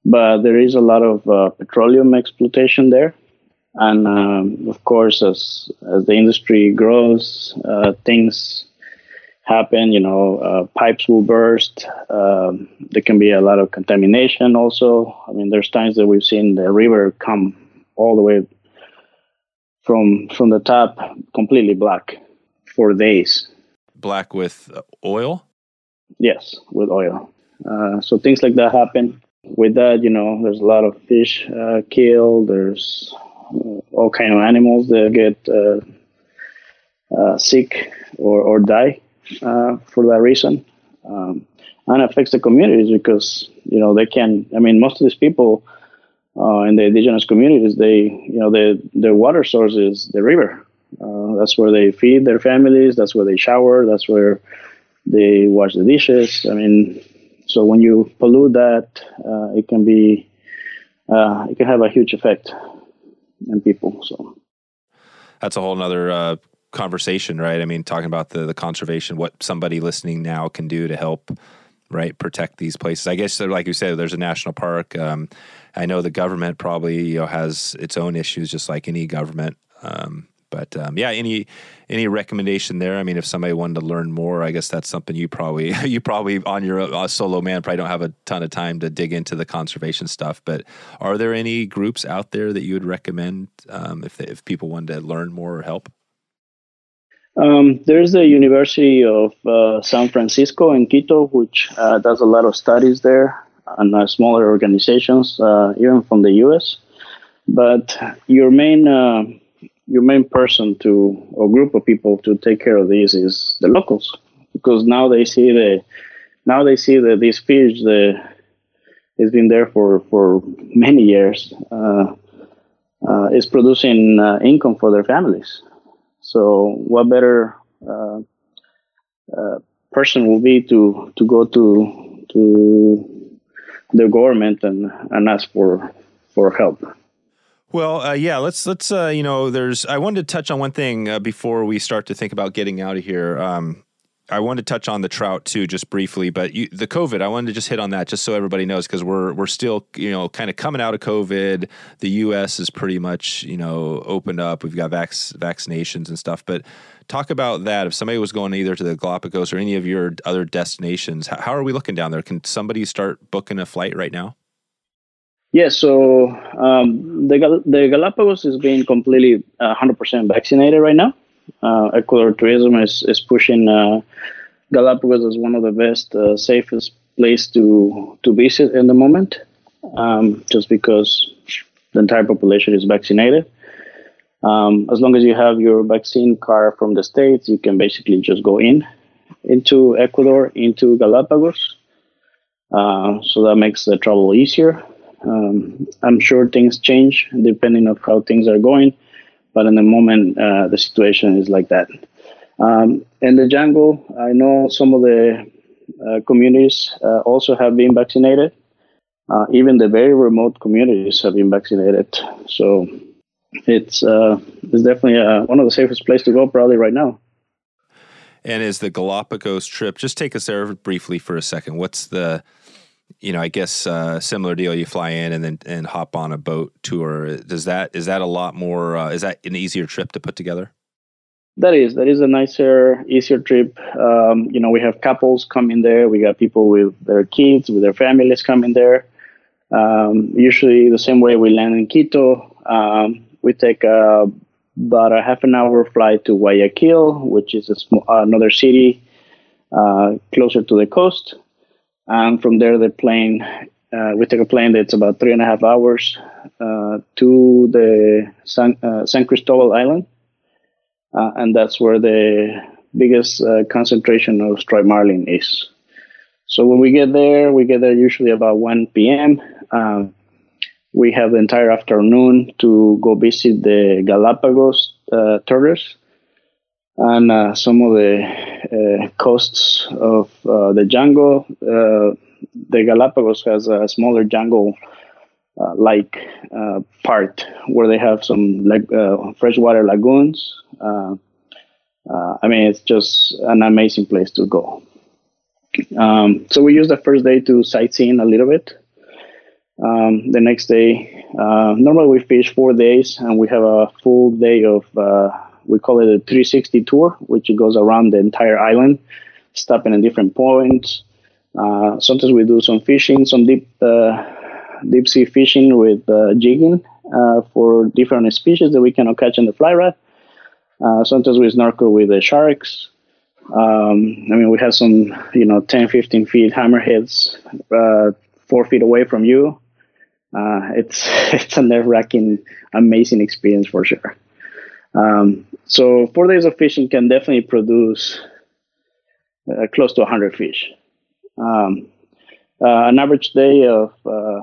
but there is a lot of uh, petroleum exploitation there, and um, of course, as as the industry grows, uh, things happen. You know, uh, pipes will burst. Um, there can be a lot of contamination. Also, I mean, there's times that we've seen the river come all the way from from the top completely black for days. Black with oil. Yes, with oil. Uh, so things like that happen. With that, you know, there's a lot of fish uh, killed. There's all kind of animals that get uh, uh, sick or, or die uh, for that reason. Um, and affects the communities because you know they can. I mean, most of these people uh, in the indigenous communities, they you know the their water source is the river. Uh, that's where they feed their families. That's where they shower. That's where they wash the dishes. I mean, so when you pollute that, uh, it can be it can have a huge effect on people. So that's a whole other uh, conversation, right? I mean, talking about the the conservation, what somebody listening now can do to help right protect these places i guess like you said there's a national park um, i know the government probably you know has its own issues just like any government um, but um, yeah any any recommendation there? I mean if somebody wanted to learn more i guess that's something you probably you probably on your uh, solo man probably don't have a ton of time to dig into the conservation stuff. But are there any groups out there that you would recommend um, if, they, if people wanted to learn more or help? Um, there's the University of uh, San Francisco in Quito, which uh, does a lot of studies there and uh, smaller organizations, uh, even from the U.S. But your main uh, your main person to or group of people to take care of these is the locals, because now they see the now they see that this fish the has been there for for many years uh, is producing income for their families. So, what better uh, uh, person will be to to go to to the government and, and ask for for help? Well, uh, yeah, let's let's uh, you know, there's. I wanted to touch on one thing uh, before we start to think about getting out of here. Um, I wanted to touch on the trout too, just briefly, but you, the COVID, I wanted to just hit on that just so everybody knows because we're we're still you know kind of coming out of COVID. The U.S. is pretty much you know opened up. We've got vac- vaccinations and stuff, but talk about that. If somebody was going either to the Galapagos or any of your other destinations, how, how are we looking down there? Can somebody start booking a flight right now? Yeah, so um, the the Galapagos is being completely uh, 100% vaccinated right now uh, Ecuador tourism is is pushing uh, Galapagos as one of the best, uh, safest place to to visit in the moment, um, just because the entire population is vaccinated. Um, as long as you have your vaccine card from the states, you can basically just go in into Ecuador, into Galapagos. Uh, so that makes the travel easier. Um, I'm sure things change depending on how things are going, but in the moment, uh, the situation is like that. Um, in the jungle, I know some of the uh, communities uh, also have been vaccinated. Uh, even the very remote communities have been vaccinated. So it's uh, it's definitely uh, one of the safest places to go probably right now. And is the Galapagos trip? Just take us there briefly for a second. What's the you know, I guess uh, similar deal. You fly in and then and hop on a boat tour. Does that is that a lot more? Uh, is that an easier trip to put together? That is that is a nicer, easier trip. Um, you know, we have couples coming there. We got people with their kids, with their families coming there. Um, usually, the same way we land in Quito, um, we take a, about a half an hour flight to Guayaquil, which is sm- another city uh, closer to the coast. And from there, the plane, uh, we take a plane that's about three and a half hours uh, to the San, uh, San Cristobal Island uh, and that's where the biggest uh, concentration of striped marlin is. So when we get there, we get there usually about 1 p.m. Um, we have the entire afternoon to go visit the Galapagos uh, tortoise and some of the coasts of uh, the jungle. the Galapagos has a smaller jungle uh, like uh, part where they have some uh, freshwater lagoons. Uh, uh, I mean, it's just an amazing place to go. Um, so we use the first day to sightseeing a little bit. Um, the next day, uh, normally we fish four days, and we have a full day of we call it a 360 tour, which goes around the entire island, stopping at different points. sometimes we do some fishing, some deep deep sea fishing with uh, jigging uh, for different species that we cannot catch in the fly rod. Uh, sometimes we snorkel with the sharks. Um, I mean, we have some, you know, 10, 15 feet hammerheads uh, four feet away from you. Uh, it's it's a nerve wracking, amazing experience for sure. Um, so four days of fishing can definitely produce uh, close to 100 fish. Um, uh, an average day of uh,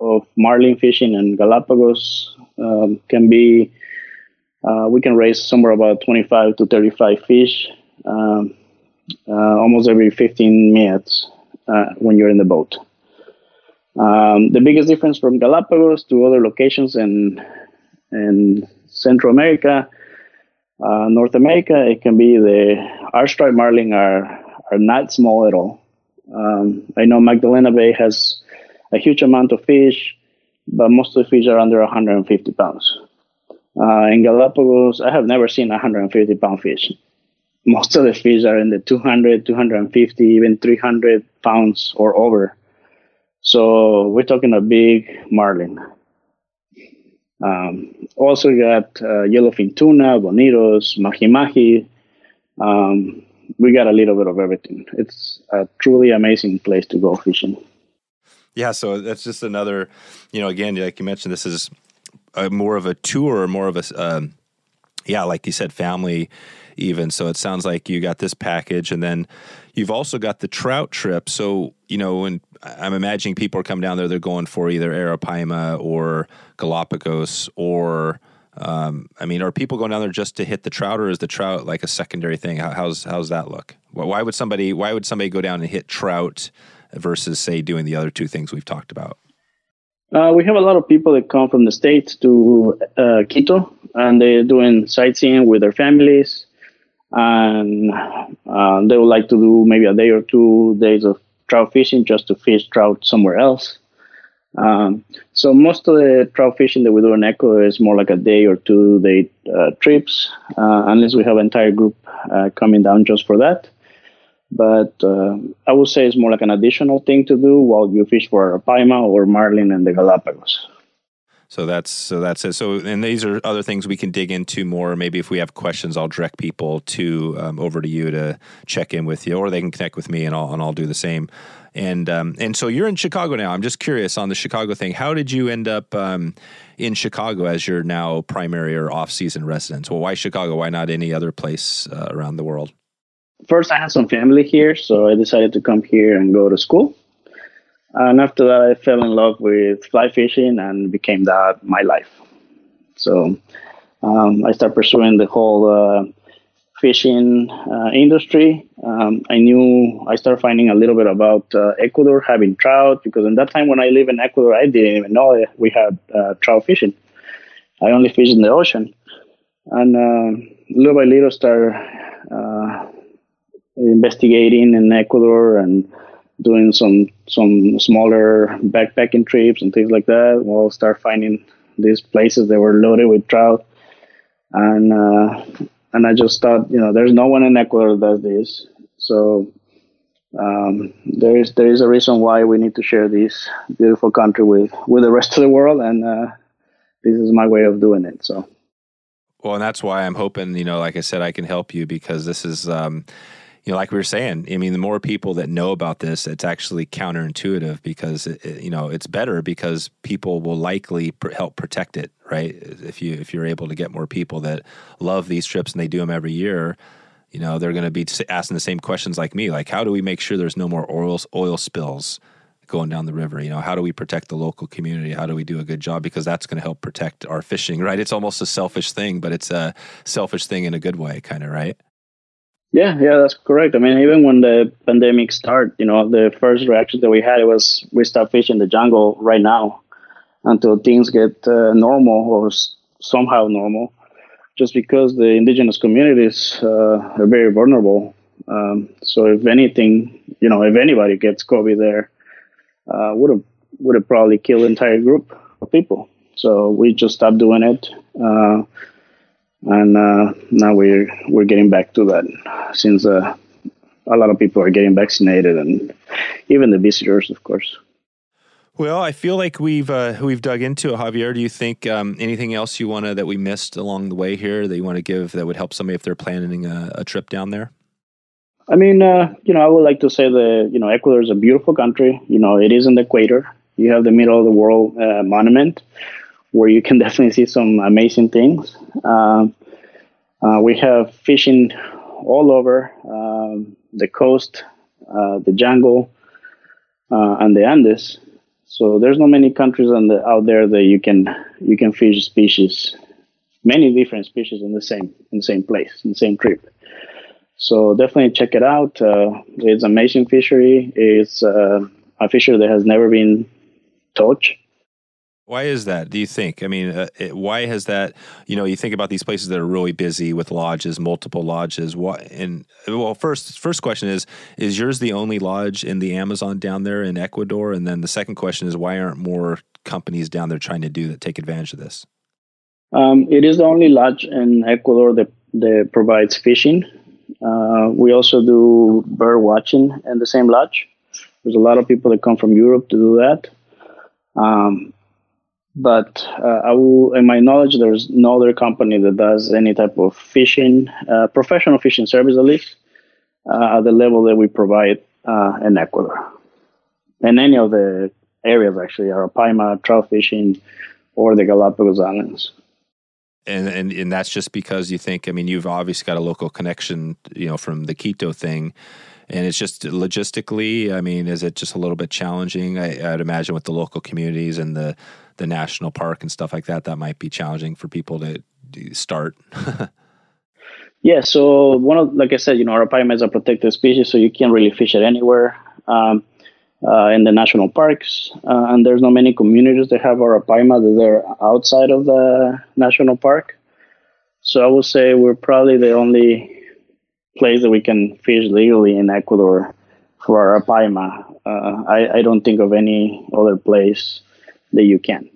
of marlin fishing in Galapagos um, can be uh, we can raise somewhere about 25 to 35 fish um, uh, almost every 15 minutes uh, when you're in the boat. Um, the biggest difference from Galapagos to other locations and in Central America, uh, North America, it can be the our striped marlin are are not small at all. Um, I know Magdalena Bay has a huge amount of fish, but most of the fish are under 150 pounds. Uh, in Galapagos, I have never seen a 150 pound fish. Most of the fish are in the 200, 250, even 300 pounds or over. So we're talking a big marlin. Um, also got uh, yellowfin tuna, bonitos, mahi mahi. Um, we got a little bit of everything. It's a truly amazing place to go fishing. Yeah, so that's just another, you know, again, like you mentioned, this is more of a tour, more of a, um, yeah, like you said, family even. So it sounds like you got this package, and then you've also got the trout trip. So you know, I'm imagining people are coming down there, they're going for either Arapaima or Galapagos, or um, I mean, are people going down there just to hit the trout, or is the trout like a secondary thing? How, how's how's that look? Why would somebody Why would somebody go down and hit trout? versus say doing the other two things we've talked about? Uh, we have a lot of people that come from the states to uh, Quito, and they're doing sightseeing with their families, and uh, they would like to do maybe a day or two days of trout fishing just to fish trout somewhere else. Um, so most of the trout fishing that we do in Echo is more like a day or two day uh, trips, uh, unless we have an entire group uh, coming down just for that but uh, I would say it's more like an additional thing to do while you fish for Paima or marlin and the Galapagos. So that's so that's it. So and these are other things we can dig into more. Maybe if we have questions, I'll direct people to um, over to you to check in with you, or they can connect with me, and I'll and I'll do the same. And um, and so you're in Chicago now. I'm just curious on the Chicago thing. How did you end up um, in Chicago as your now primary or off season residence? Well, why Chicago? Why not any other place uh, around the world? First, I had some family here, so I decided to come here and go to school. And after that, I fell in love with fly fishing and became that my life. So um, I started pursuing the whole uh, fishing uh, industry. Um, I knew I started finding a little bit about uh, Ecuador having trout because in that time when I lived in Ecuador, I didn't even know we had uh, trout fishing. I only fished in the ocean, and uh, little by little started uh, investigating in Ecuador and doing some some smaller backpacking trips and things like that. We'll start finding these places that were loaded with trout, and uh, and I just thought, you know, there's no one in Ecuador that does this, so um, there is there is a reason why we need to share this beautiful country with with the rest of the world, and uh, this is my way of doing it. So. Well, and that's why I'm hoping, you know, like I said, I can help you because this is, um, you know, like we were saying, I mean, the more people that know about this, it's actually counterintuitive because it, you know it's better because people will likely pr- help protect it, right? If you if you're able to get more people that love these trips and they do them every year, you know, they're going to be asking the same questions like me, like how do we make sure there's no more oil oil spills going down the river? You know, how do we protect the local community? How do we do a good job because that's going to help protect our fishing, right? It's almost a selfish thing, but it's a selfish thing in a good way, kind of, right? Yeah, yeah, that's correct. I mean, even when the pandemic started, you know, the first reaction that we had was we stop fishing the jungle right now until things get uh, normal or s- somehow normal, just because the indigenous communities uh, are very vulnerable. Um, so if anything, you know, if anybody gets COVID there, uh, would have would have probably killed entire group of people. So we just stopped doing it. And uh, now we're we're getting back to that since uh, a lot of people are getting vaccinated and even the visitors, of course. Well, I feel like we've uh, we've dug into it, Javier. Do you think um, anything else you want to that we missed along the way here that you want to give that would help somebody if they're planning a, a trip down there? I mean, uh, you know, I would like to say that you know Ecuador is a beautiful country. You know, it is in the equator. You have the middle of the world uh, monument, where you can definitely see some amazing things. Um, uh, we have fishing all over um, the coast, uh, the jungle, uh, and the Andes. So there's not many countries the, out there that you can you can fish species, many different species in the same in the same place in the same trip. So definitely check it out. Uh, it's amazing fishery. It's uh, a fishery that has never been touched. Why is that? Do you think? I mean, uh, it, why has that? You know, you think about these places that are really busy with lodges, multiple lodges. Why? And well, first, first question is: Is yours the only lodge in the Amazon down there in Ecuador? And then the second question is: Why aren't more companies down there trying to do that, take advantage of this? Um, it is the only lodge in Ecuador that, that provides fishing. Uh, we also do bird watching in the same lodge. There's a lot of people that come from Europe to do that. Um, but uh, I will, in my knowledge, there's no other company that does any type of fishing, uh, professional fishing service at least, uh, at the level that we provide uh, in Ecuador. And any of the areas, actually, Arapaima, trout fishing, or the Galapagos Islands. And, and and that's just because you think. I mean, you've obviously got a local connection, you know, from the Quito thing, and it's just logistically. I mean, is it just a little bit challenging? I, I'd imagine with the local communities and the the national park and stuff like that, that might be challenging for people to start. yeah. So one of, like I said, you know, Arapaima is a protected species, so you can't really fish it anywhere um, uh, in the national parks. Uh, and there's not many communities that have Arapaima that they're outside of the national park. So I would say we're probably the only place that we can fish legally in Ecuador for Arapaima. Uh, I, I don't think of any other place that you can.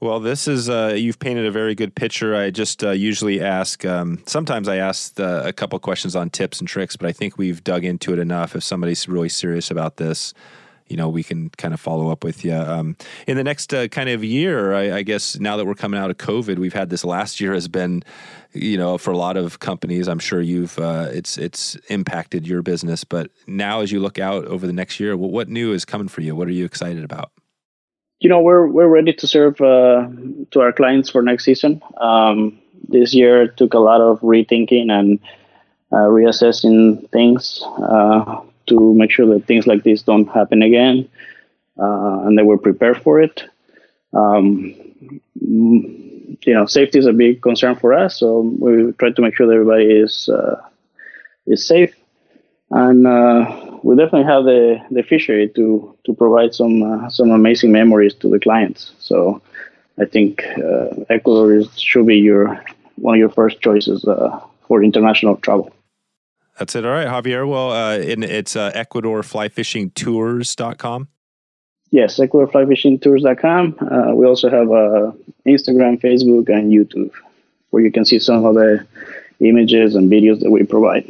Well, this is uh, you've painted a very good picture. I just uh, usually ask. Um, sometimes I ask a couple questions on tips and tricks, but I think we've dug into it enough. If somebody's really serious about this, you know we can kind of follow up with you um, in the next uh, kind of year. I, I, guess now that we're coming out of COVID, we've had this last year has been, you know, for a lot of companies. I'm sure you've uh, it's it's impacted your business, but now as you look out over the next year, what, what new is coming for you? What are you excited about? You know, we're we're ready to serve uh, to our clients for next season. Um, this year took a lot of rethinking and uh, reassessing things uh, to make sure that things like this don't happen again, uh, and that we're prepared for it. Um, you know, safety is a big concern for us, so we try to make sure that everybody is uh, is safe, and uh, we definitely have the the fishery to to provide some uh, some amazing memories to the clients. So. I think Ecuador is, should be your one of your first choices for international travel. That's it. All right, Javier. Well, uh, in, it's uh, EcuadorFlyFishingTours.com. Yes, EcuadorFlyFishingTours.com. Uh, we also have uh, Instagram, Facebook, and YouTube, where you can see some of the images and videos that we provide.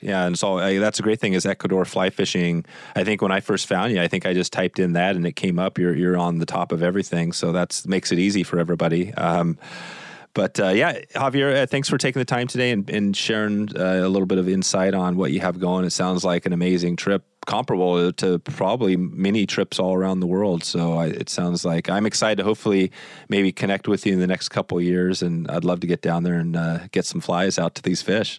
Yeah, and so uh, that's a great thing is Ecuador fly fishing. I think when I first found you, I think I just typed in that and it came up. You're you're on the top of everything, so that makes it easy for everybody. Um, but uh, yeah, Javier, uh, thanks for taking the time today and, and sharing uh, a little bit of insight on what you have going. It sounds like an amazing trip, comparable to probably many trips all around the world. So I, it sounds like I'm excited to hopefully maybe connect with you in the next couple of years, and I'd love to get down there and uh, get some flies out to these fish.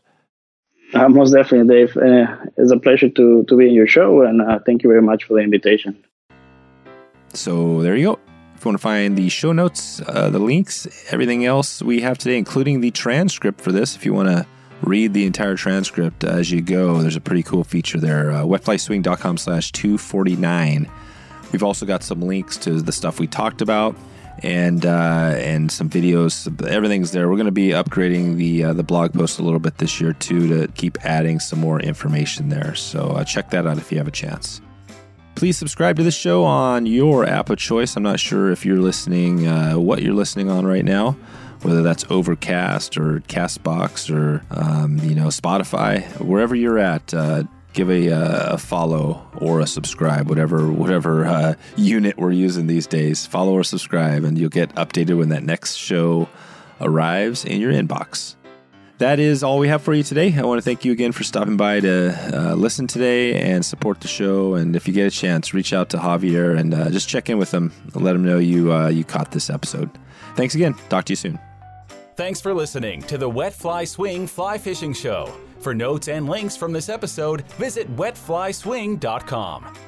Uh, most definitely, Dave. Uh, it's a pleasure to to be in your show, and thank you very much for the invitation. So there you go. If you want to find the show notes, uh, the links, everything else we have today, including the transcript for this, if you want to read the entire transcript as you go, there's a pretty cool feature there. Uh, wetflyswing.com slash 249. We've also got some links to the stuff we talked about and uh, and some videos. Everything's there. We're going to be upgrading the uh, the blog post a little bit this year too to keep adding some more information there. So uh, check that out if you have a chance. Please subscribe to the show on your app of choice. I'm not sure if you're listening, uh, what you're listening on right now, whether that's Overcast or Castbox or um, you know Spotify, wherever you're at. Give a, uh, a, follow or a subscribe, whatever whatever uh, unit we're using these days. Follow or subscribe, and you'll get updated when that next show arrives in your inbox that is all we have for you today. I want to thank you again for stopping by to uh, listen today and support the show. And if you get a chance, reach out to Javier and uh, just check in with him. Let him know you uh, you caught this episode. Thanks again. Talk to you soon. Thanks for listening to the Wet Fly Swing Fly Fishing Show. For notes and links from this episode, visit wetflyswing.com.